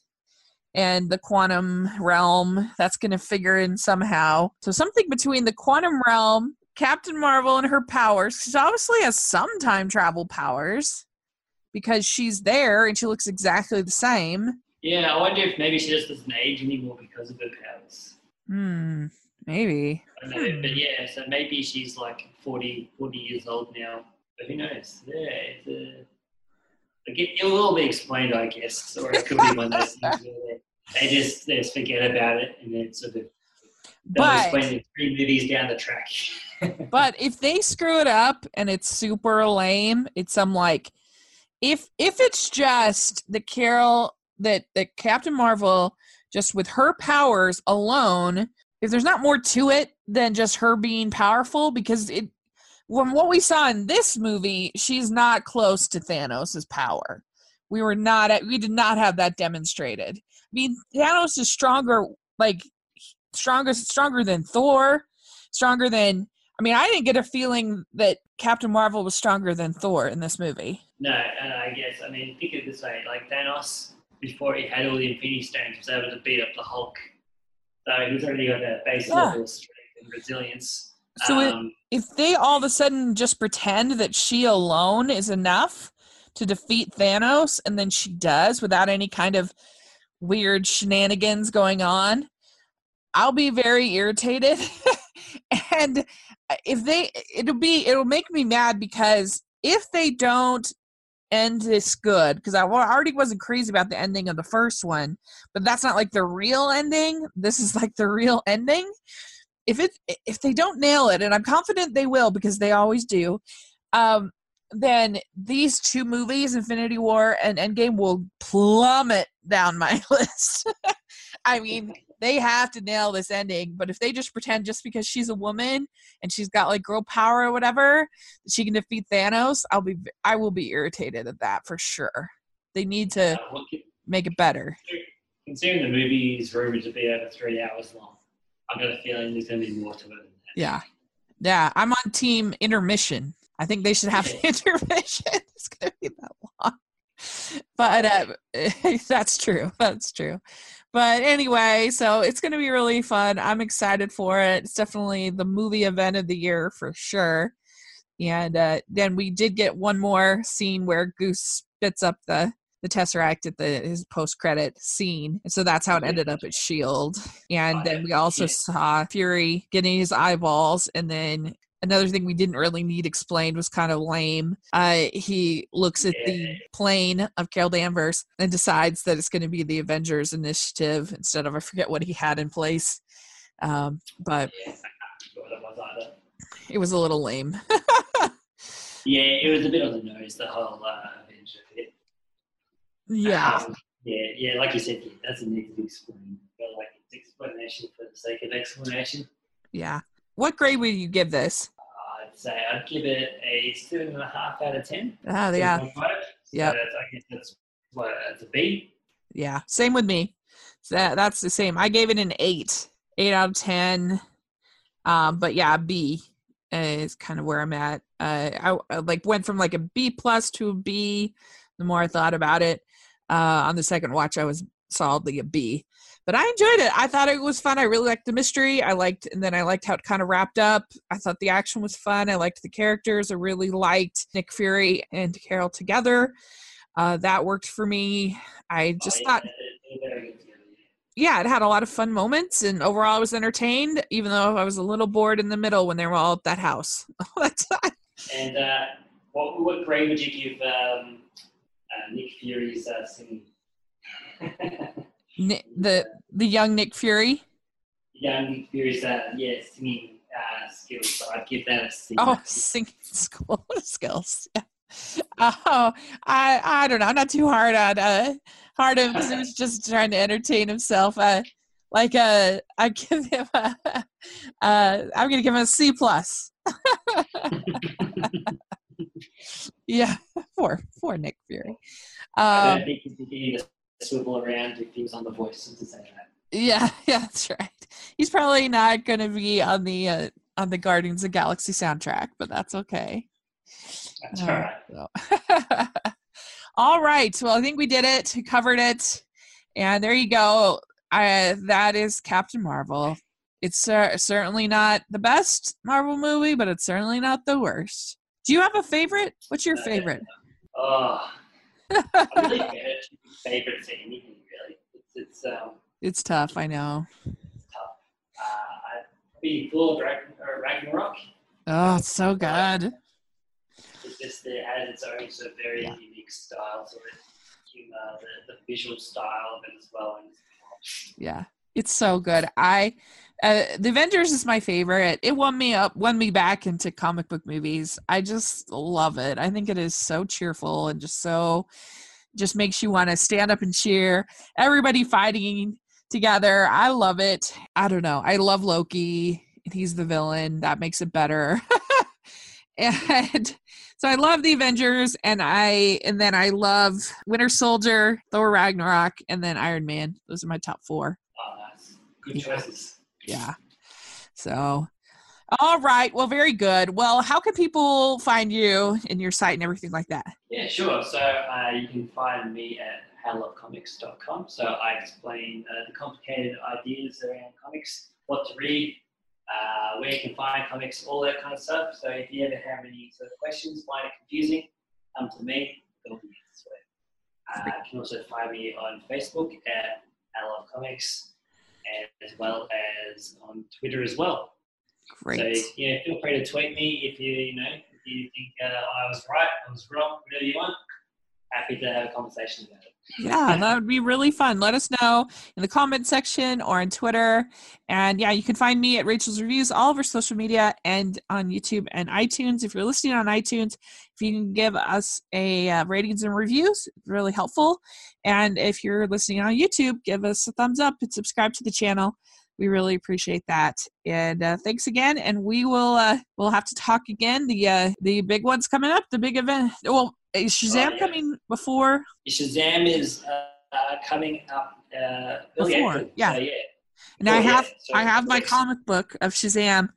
and the quantum realm that's going to figure in somehow. So something between the quantum realm, Captain Marvel and her powers. She obviously has some time travel powers because she's there and she looks exactly the same. Yeah, I wonder if maybe she just doesn't age anymore because of her powers. Hmm, maybe. I don't know, but yeah, so maybe she's like 40, 40 years old now. But who knows? Yeah, it's uh, like it, it will all be explained, I guess, or it could be one of those things where they, they just they just forget about it and then sort of But- explain it three movies down the track. (laughs) But if they screw it up and it's super lame, it's some like if if it's just the Carol that that Captain Marvel just with her powers alone, if there's not more to it than just her being powerful, because it from what we saw in this movie, she's not close to Thanos' power. We were not at, we did not have that demonstrated. I mean, Thanos is stronger, like stronger, stronger than Thor, stronger than. I mean, I didn't get a feeling that Captain Marvel was stronger than Thor in this movie. no, and I guess I mean think of it this way: like Thanos, before he had all the Infinity Stones, was able to beat up the Hulk. So he's already got that base Yeah. level of strength and resilience. So um, if they all of a sudden just pretend that she alone is enough to defeat Thanos, and then she does without any kind of weird shenanigans going on, I'll be very irritated. (laughs) and uh, if they, it'll be, it'll make me mad because if they don't end this good, because I already wasn't crazy about the ending of the first one, but that's not like the real ending. This is like the real ending if it if they don't nail it and i'm confident they will because they always do um then these two movies infinity war and endgame will plummet down my (laughs) list i mean they have to nail this ending but if they just pretend just because she's a woman and she's got like girl power or whatever she can defeat thanos i'll be i will be irritated at that for sure they need to uh, make it better considering the movie is rumored to be over three hours long, I've got a feeling there's going to be more to it than that. Yeah. Yeah. I'm on team intermission. I think they should have (laughs) intermission. (laughs) It's gonna be that long. But uh, (laughs) that's true. That's true. But anyway, so it's gonna be really fun. I'm excited for it. It's definitely the movie event of the year for sure. And uh, then we did get one more scene where Goose spits up the the Tesseract at the his post credit scene. And so that's how it ended up at Shield. And then we also saw Fury getting his eyeballs and then another thing we didn't really need explained was kind of lame. Uh, he looks at the plane of Carol Danvers and decides that it's going to be the Avengers Initiative instead of I forget what he had in place. Um, but Yeah, I can't remember what it was either. it was a little lame. (laughs) Yeah, it was a bit on the nose, the whole uh, Avenger bit. yeah, Um, yeah, yeah, like you said, it doesn't need to be explained. But like it's explanation for the sake of explanation. yeah. What grade would you give this? I'd say I'd give it a seven and a half out of ten. Oh, yeah, 7.5. So that's, I guess that's what it's a B. yeah. Same with me. That, that's the same. I gave it an eight, eight out of ten. Um, but yeah, B is kind of where I'm at. Uh, I, I like went from like a B plus to a B. The more I thought about it, uh, on the second watch, I was solidly a B. But I enjoyed it. I thought it was fun. I really liked the mystery. I liked, and then I liked how it kind of wrapped up. I thought the action was fun. I liked the characters. I really liked Nick Fury and Carol together. Uh, that worked for me. I just thought yeah. it had a lot of fun moments, and overall, I was entertained. Even though I was a little bored in the middle when they were all at that house. (laughs) And uh, what, what grade would you give um, uh, Nick Fury's uh, singing? (laughs) Ni- the the young Nick Fury. Young Nick Fury's uh, yeah, singing uh, skills. So I'd give that a C. Oh, singing (laughs) school skills. Yeah. Oh, I I don't know. I'm not too hard on uh hard on because he was just trying to entertain himself. Uh, like uh, I give him a uh, I'm gonna give him a C plus. (laughs) yeah, (laughs) for for Nick Fury. I Um, don't think to swivel around if he was on The Voice at the same time. Yeah, (laughs) yeah, that's right. He's probably not going to be on the uh, on the Guardians of the Galaxy soundtrack, but that's okay. That's Uh, all right. so. (laughs) all right. Well, I think we did it. We covered it, and there you go. I, that is Captain Marvel. It's uh, certainly not the best Marvel movie, but it's certainly not the worst. Do you have a favorite? What's your favorite? Oh, I really favorite, favorite to anything really. It's, it's um, It's tough. I know. it's tough. Uh, I'd be full of Ragnarok. Oh, it's so good. It just it has its own sort of very Yeah. unique style to it. Humor, the, the visual style of it as well. Yeah, it's so good. I uh, the Avengers is my favorite. It won me up, won me back into comic book movies. I just love it. I think it is so cheerful and just so just makes you want to stand up and cheer. Everybody fighting together. I love it. I don't know. I love Loki. He's the villain. That makes it better. (laughs) and so I love the Avengers and I and then I love Winter Soldier, Thor Ragnarok, and then Iron Man. Those are my top four. nice. Good choices. Yeah. So all right. Well, very good. Well, how can people find you and your site and everything like that? Yeah, sure. So uh, you can find me at howlovecomics.com. So I explain uh, the complicated ideas around comics, what to read, uh, where you can find comics, all that kind of stuff. So if you ever have any sort of questions, find it confusing, come to me. It'll be uh, you can also find me on Facebook at I Love Comics, as well as on Twitter as well. Great. So yeah, feel free to tweet me if you you know if you think uh, I was right, I was wrong, whatever you want. Happy to have a conversation about it. Yeah, that would be really fun. Let us know in the comment section or on Twitter. And yeah, you can find me at Rachel's Reviews, all over social media and on YouTube and iTunes. If you're listening on iTunes, if you can give us a uh, ratings and reviews, really helpful. And if you're listening on YouTube, give us a thumbs up and subscribe to the channel. We really appreciate that. And uh, thanks again. And we will uh, we'll have to talk again. The uh, the big one's coming up. The big event. Well, is Shazam Oh, yeah. coming before? Shazam is uh, coming up uh, Before, April. yeah. So, yeah. And I Oh, yeah, have so I have my comic book of Shazam.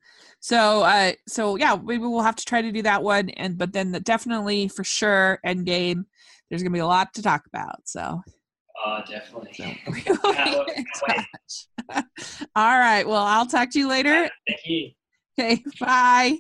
So uh so yeah, maybe we'll have to try to do that one and but then the, definitely for sure Endgame there's going to be a lot to talk about. So Oh, definitely. so (laughs) we (laughs) will wait, be in touch. (laughs) All right. Well, I'll talk to you later. Thank you. Okay. Bye.